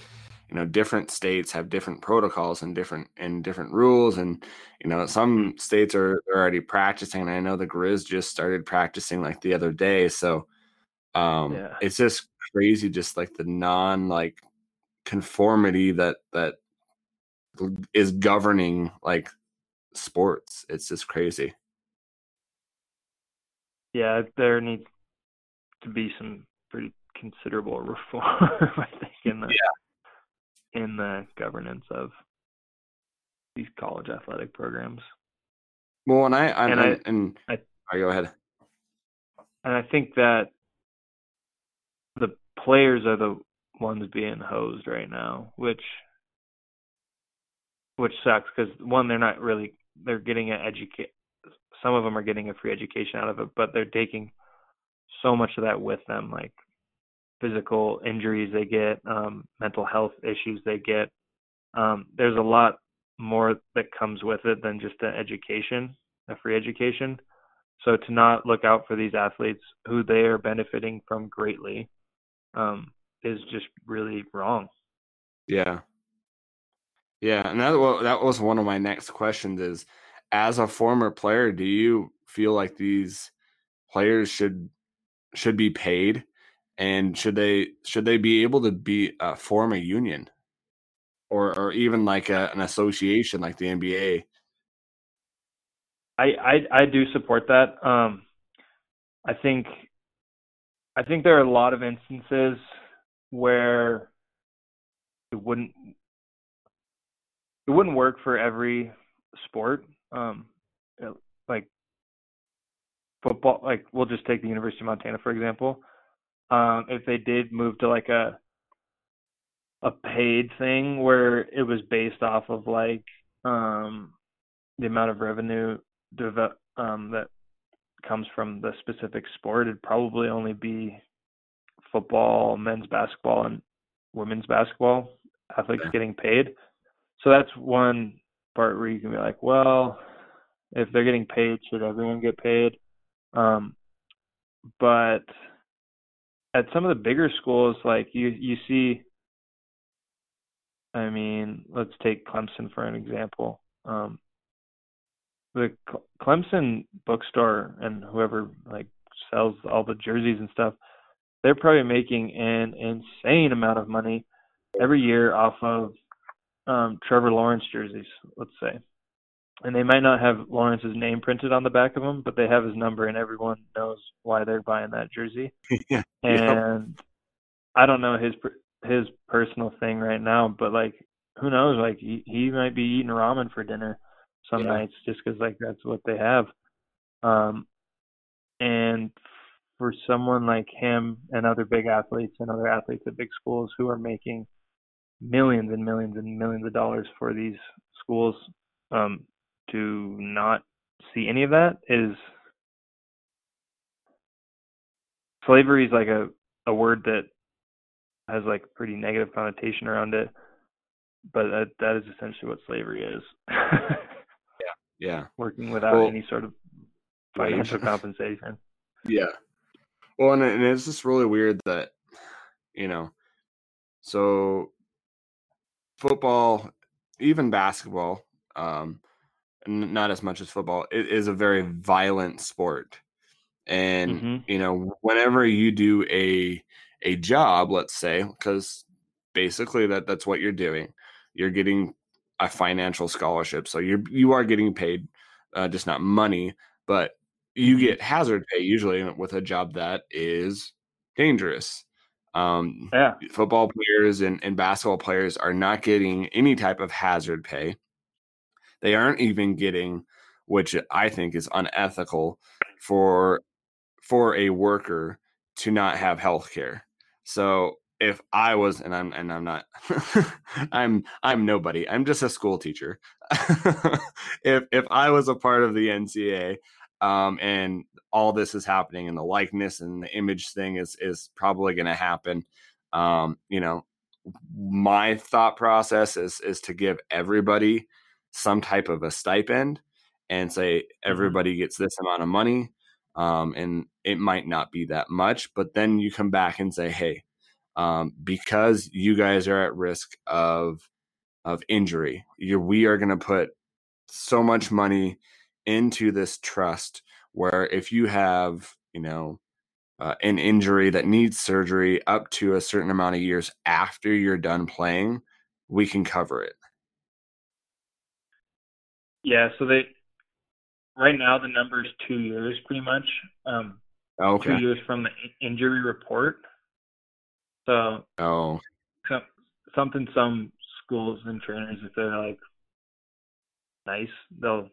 you know different states have different protocols and different and different rules and you know some states are already practicing and i know the grizz just started practicing like the other day so um yeah. it's just crazy just like the non like conformity that that is governing like sports. It's just crazy. Yeah there needs to be some pretty considerable reform i think in the yeah in the governance of these college athletic programs. Well, and I, I and I, and I, I go ahead. And I think that the players are the ones being hosed right now, which which sucks because one, they're not really they're getting an educate. Some of them are getting a free education out of it, but they're taking so much of that with them, like physical injuries they get, um, mental health issues they get. Um, there's a lot more that comes with it than just an education, a free education. So to not look out for these athletes who they are benefiting from greatly um, is just really wrong. Yeah. Yeah, and that well, that was one of my next questions is as a former player, do you feel like these players should should be paid and should they should they be able to be uh, form a union or or even like a, an association like the NBA? I, I I do support that. Um, I think I think there are a lot of instances where it wouldn't it wouldn't work for every sport. Um, like football, like we'll just take the University of Montana for example um, if they did move to like a a paid thing where it was based off of like um, the amount of revenue deve- um, that comes from the specific sport, it'd probably only be football, men's basketball, and women's basketball athletes yeah. getting paid. So that's one part where you can be like, well, if they're getting paid, should everyone get paid? Um, but at some of the bigger schools, like you you see. I mean, let's take Clemson for an example. Um, the Clemson bookstore and whoever like sells all the jerseys and stuff, they're probably making an insane amount of money every year off of um, Trevor Lawrence jerseys, let's say. And they might not have Lawrence's name printed on the back of them, but they have his number, and everyone knows why they're buying that jersey. yeah. And yep. I don't know his his personal thing right now, but like who knows? Like he, he might be eating ramen for dinner some yeah. nights just because like that's what they have. Um, and for someone like him and other big athletes and other athletes at big schools who are making millions and millions and millions of dollars for these schools um, to not see any of that is slavery is like a, a word that has like pretty negative connotation around it but that, that is essentially what slavery is. Yeah. Yeah. Working without well, any sort of financial compensation. Yeah. Well and, and it's just really weird that you know so football, even basketball, um, not as much as football, it is a very violent sport. And mm-hmm. you know, whenever you do a a job, let's say, because basically that that's what you're doing, you're getting a financial scholarship, so you're you are getting paid, uh, just not money, but you mm-hmm. get hazard pay usually with a job that is dangerous. Um, yeah. Football players and, and basketball players are not getting any type of hazard pay. They aren't even getting, which I think is unethical for for a worker to not have health care. So if I was and I'm and I'm not I'm I'm nobody. I'm just a school teacher. if if I was a part of the NCAA um, and all this is happening and the likeness and the image thing is is probably going to happen um, you know my thought process is is to give everybody some type of a stipend and say mm-hmm. everybody gets this amount of money um, and it might not be that much but then you come back and say hey um, because you guys are at risk of of injury you we are going to put so much money into this trust where if you have, you know, uh, an injury that needs surgery up to a certain amount of years after you're done playing, we can cover it. Yeah, so they right now the number is two years pretty much. Um, okay. Two years from the injury report. So oh, so, something some schools and trainers if they're like nice, they'll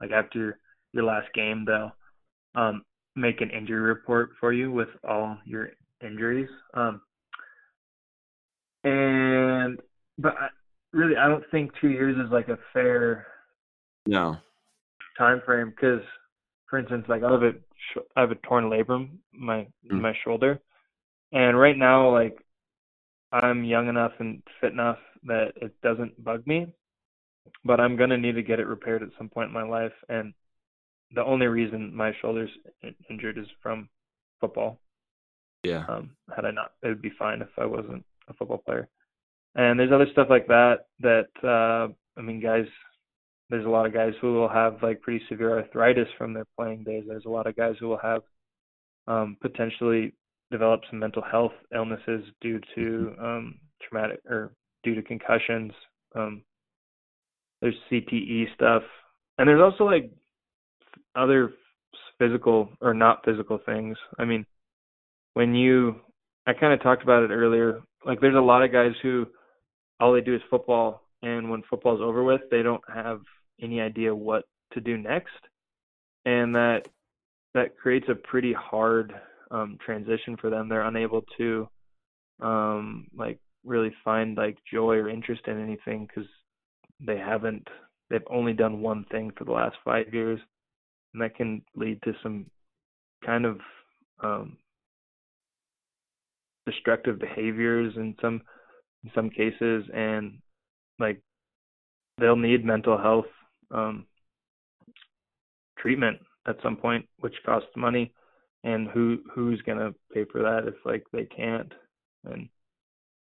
like after your last game, they'll um, make an injury report for you with all your injuries. Um, and but I, really, I don't think two years is like a fair no time frame because, for instance, like I have a I have a torn labrum my mm. my shoulder, and right now like I'm young enough and fit enough that it doesn't bug me but I'm gonna need to get it repaired at some point in my life. And the only reason my shoulder's injured is from football. Yeah. Um, had I not, it would be fine if I wasn't a football player. And there's other stuff like that. That uh, I mean, guys, there's a lot of guys who will have like pretty severe arthritis from their playing days. There's a lot of guys who will have um, potentially develop some mental health illnesses due to mm-hmm. um, traumatic or due to concussions, um, there's CTE stuff, and there's also like other physical or not physical things. I mean, when you, I kind of talked about it earlier. Like, there's a lot of guys who all they do is football, and when football's over with, they don't have any idea what to do next, and that that creates a pretty hard um, transition for them. They're unable to um, like really find like joy or interest in anything because they haven't they've only done one thing for the last five years. And that can lead to some kind of um, destructive behaviors in some in some cases. And like they'll need mental health um, treatment at some point which costs money and who who's to pay for that if like they can't and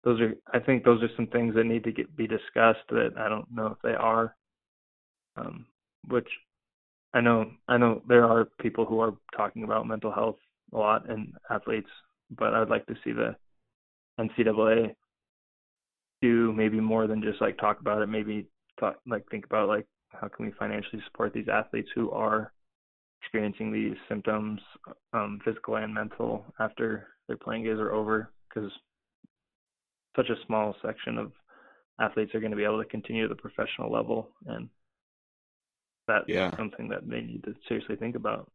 those are I think those are some things that need to get be discussed that I don't know if they are. Um, which I know I know there are people who are talking about mental health a lot in athletes, but I'd like to see the NCAA do maybe more than just like talk about it. Maybe talk, like think about like how can we financially support these athletes who are experiencing these symptoms, um, physical and mental, after their playing days are over, because such a small section of athletes are going to be able to continue to the professional level, and that's Yeah. something that they need to seriously think about.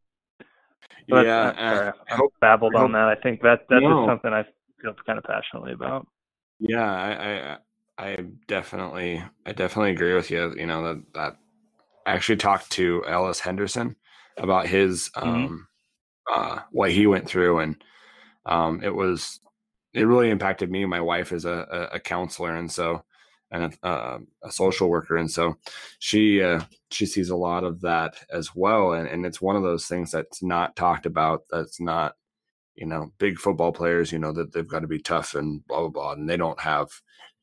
yeah, But that's- and sorry, I I hope babbled I on that. I think that that's No. something I feel kind of passionately about. Yeah, I, I I definitely I definitely agree with you. You know that that I actually talked to Ellis Henderson about his um uh what he went through and um it was it really impacted me. My wife is a a, a counselor and so and a, uh, a social worker and so she uh, she sees a lot of that as well and and it's one of those things that's not talked about that's not you know, big football players, you know, that they've got to be tough and blah blah blah, and they don't have,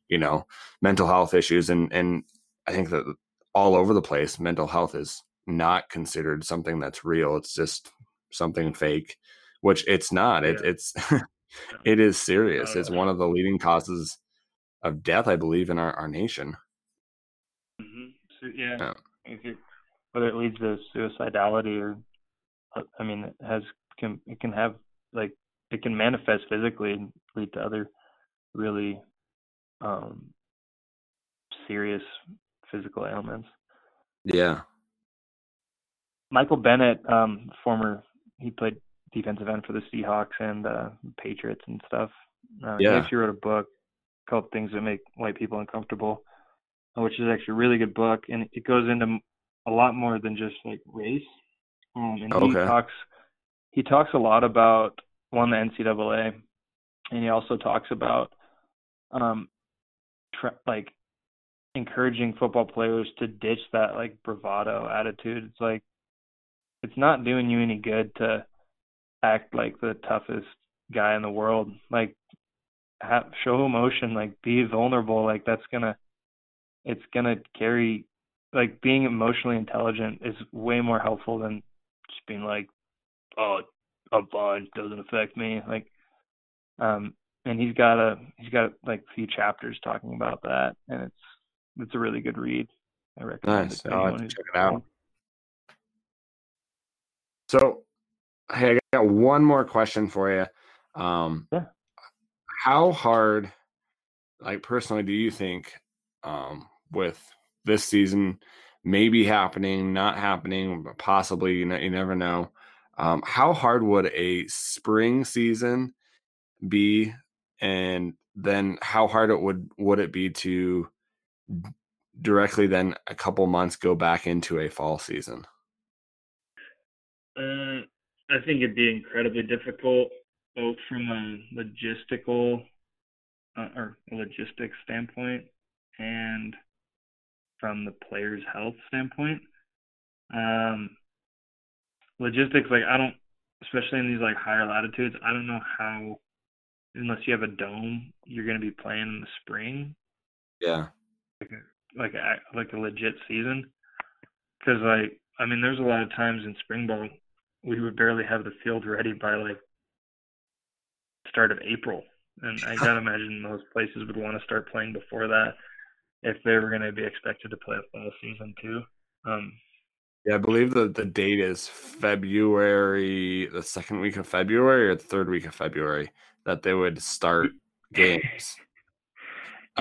you know, mental health issues, and and I think that all over the place, mental health is not considered something that's real. It's just something fake, which it's not. It, Yeah. it's it is serious. It's one of the leading causes of death, I believe, in our, our nation. Mm-hmm. So, yeah, Yeah. if it, whether it leads to suicidality or, uh, I mean, it has can it can have like it can manifest physically and lead to other really um serious physical ailments. Yeah. Michael Bennett, um, former he played defensive end for the Seahawks and uh, Patriots and stuff. Uh, He Yeah. actually wrote a book called "Things That Make White People Uncomfortable," uh, which is actually a really good book, and it goes into a lot more than just like race. Um, and he Okay. talks he talks a lot about one the NCAA, and he also talks about um, tra- like encouraging football players to ditch that like bravado attitude. It's like it's not doing you any good to act like the toughest guy in the world. Like have, show emotion, like be vulnerable. Like that's gonna it's gonna carry like being emotionally intelligent is way more helpful than just being like, oh, I'm fine, doesn't affect me. Like, um, and he's got a he's got like a few chapters talking about that, and it's it's a really good read. I recommend Nice. it to I'll have anyone to who's check it out. So, hey, I got one more question for you. Um, Yeah. How hard, like personally, do you think, um, with this season maybe happening, not happening, but possibly, you know, you never know. Um, how hard would a spring season be, and then how hard it would would it be to directly then a couple months go back into a fall season? Uh, I think it'd be incredibly difficult, both from a logistical uh, or logistics standpoint and from the player's health standpoint. Um, logistics, like I don't, especially in these like higher latitudes, I don't know how, unless you have a dome, you're going to be playing in the spring Yeah. Like a like a legit season because like I mean there's a lot of times in spring ball we would barely have the field ready by like start of April and I gotta imagine most places would want to start playing before that if they were going to be expected to play a fall season too. Um, Yeah, I believe the the date is February, the second week of February or the third week of February that they would start games.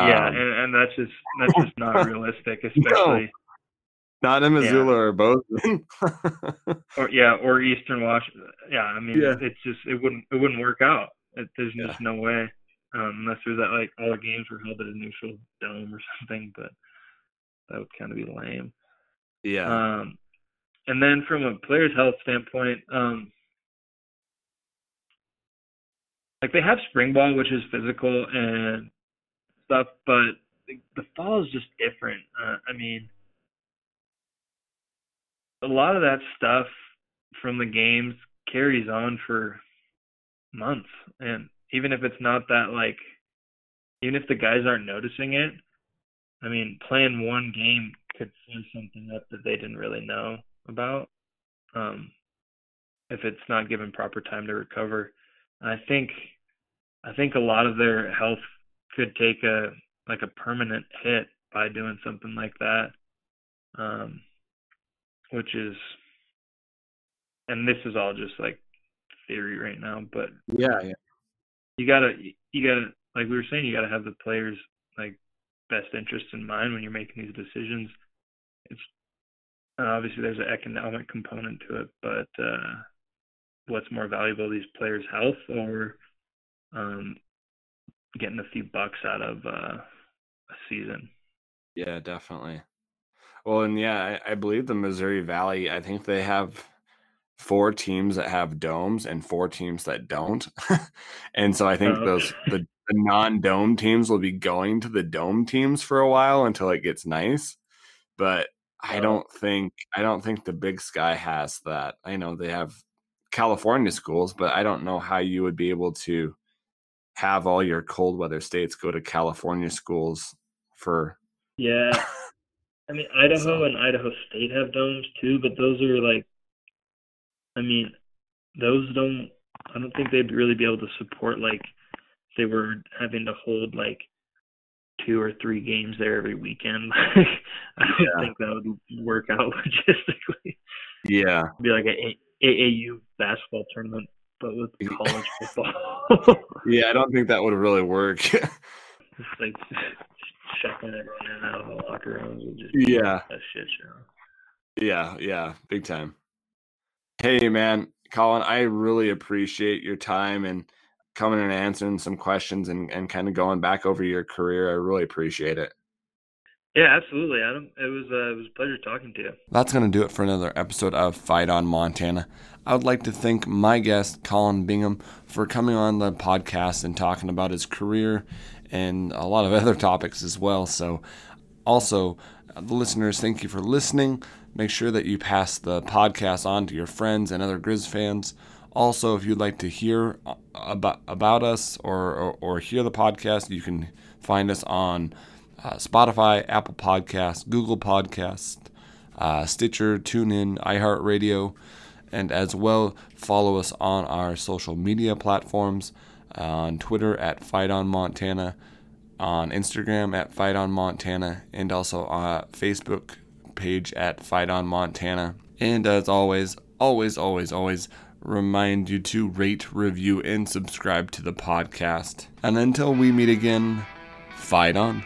Yeah, Um, and, and that's just that's just not realistic, especially not in Missoula or Bozeman. or yeah, or Eastern Washington. Yeah, I mean, Yeah. it's just it wouldn't it wouldn't work out. It, there's Yeah. just no way, um, unless there's that like all the games were held at a neutral dome or something. But that would kind of be lame. yeah, Um, and then from a player's health standpoint, um, like they have spring ball, which is physical and stuff, but the, the fall is just different. Uh, I mean, a lot of that stuff from the games carries on for months, and even if it's not that like, even if the guys aren't noticing it, I mean, playing one game could feel something up that they didn't really know about. Um, if it's not given proper time to recover, I think, I think a lot of their health could take a like a permanent hit by doing something like that. Um, which is, and this is all just like theory right now, but Yeah, yeah. you gotta, you gotta, like we were saying, you gotta have the players like best interest in mind when you're making these decisions. It's obviously there's an economic component to it, but uh, what's more valuable, these players' health or um, getting a few bucks out of uh, a season? Yeah, definitely. Well, and yeah, I, I believe the Missouri Valley, I think they have four teams that have domes and four teams that don't. and so I think Oh, okay. those the, the non-dome teams will be going to the dome teams for a while until it gets nice. But I Oh. don't think I don't think the Big Sky has that. I know they have California schools, but I don't know how you would be able to have all your cold weather states go to California schools for Yeah. I mean, Idaho So- and Idaho State have domes too, but those are like, I mean, those don't, I don't think they'd really be able to support, like, if they were having to hold, like, two or three games there every weekend. I don't Yeah. think that would work out logistically. yeah. It'd be like a AAU basketball tournament, but with Yeah. college football. Yeah, I don't think that would really work. just like checking everyone in out of the locker rooms would just Yeah. shit show. yeah, yeah, big time. Hey man, Colin, I really appreciate your time and coming and answering some questions and, and kind of going back over your career. I really appreciate it. Yeah, absolutely, Adam. It was uh, it was a pleasure talking to you. That's going to do it for another episode of Fight on Montana. I would like to thank my guest, Colin Bingham, for coming on the podcast and talking about his career and a lot of other topics as well. So, also, the listeners, thank you for listening. Make sure that you pass the podcast on to your friends and other Grizz fans. Also, if you'd like to hear uh, about about us or, or, or hear the podcast, you can find us on uh, Spotify, Apple Podcasts, Google Podcasts, uh, Stitcher, TuneIn, iHeartRadio, and as well follow us on our social media platforms uh, on Twitter at Fight on Montana, on Instagram at Fight on Montana, and also on Facebook page at Fight on Montana. And as always, always, always, always remind you to rate, review, and subscribe to the podcast. And until we meet again, fight on.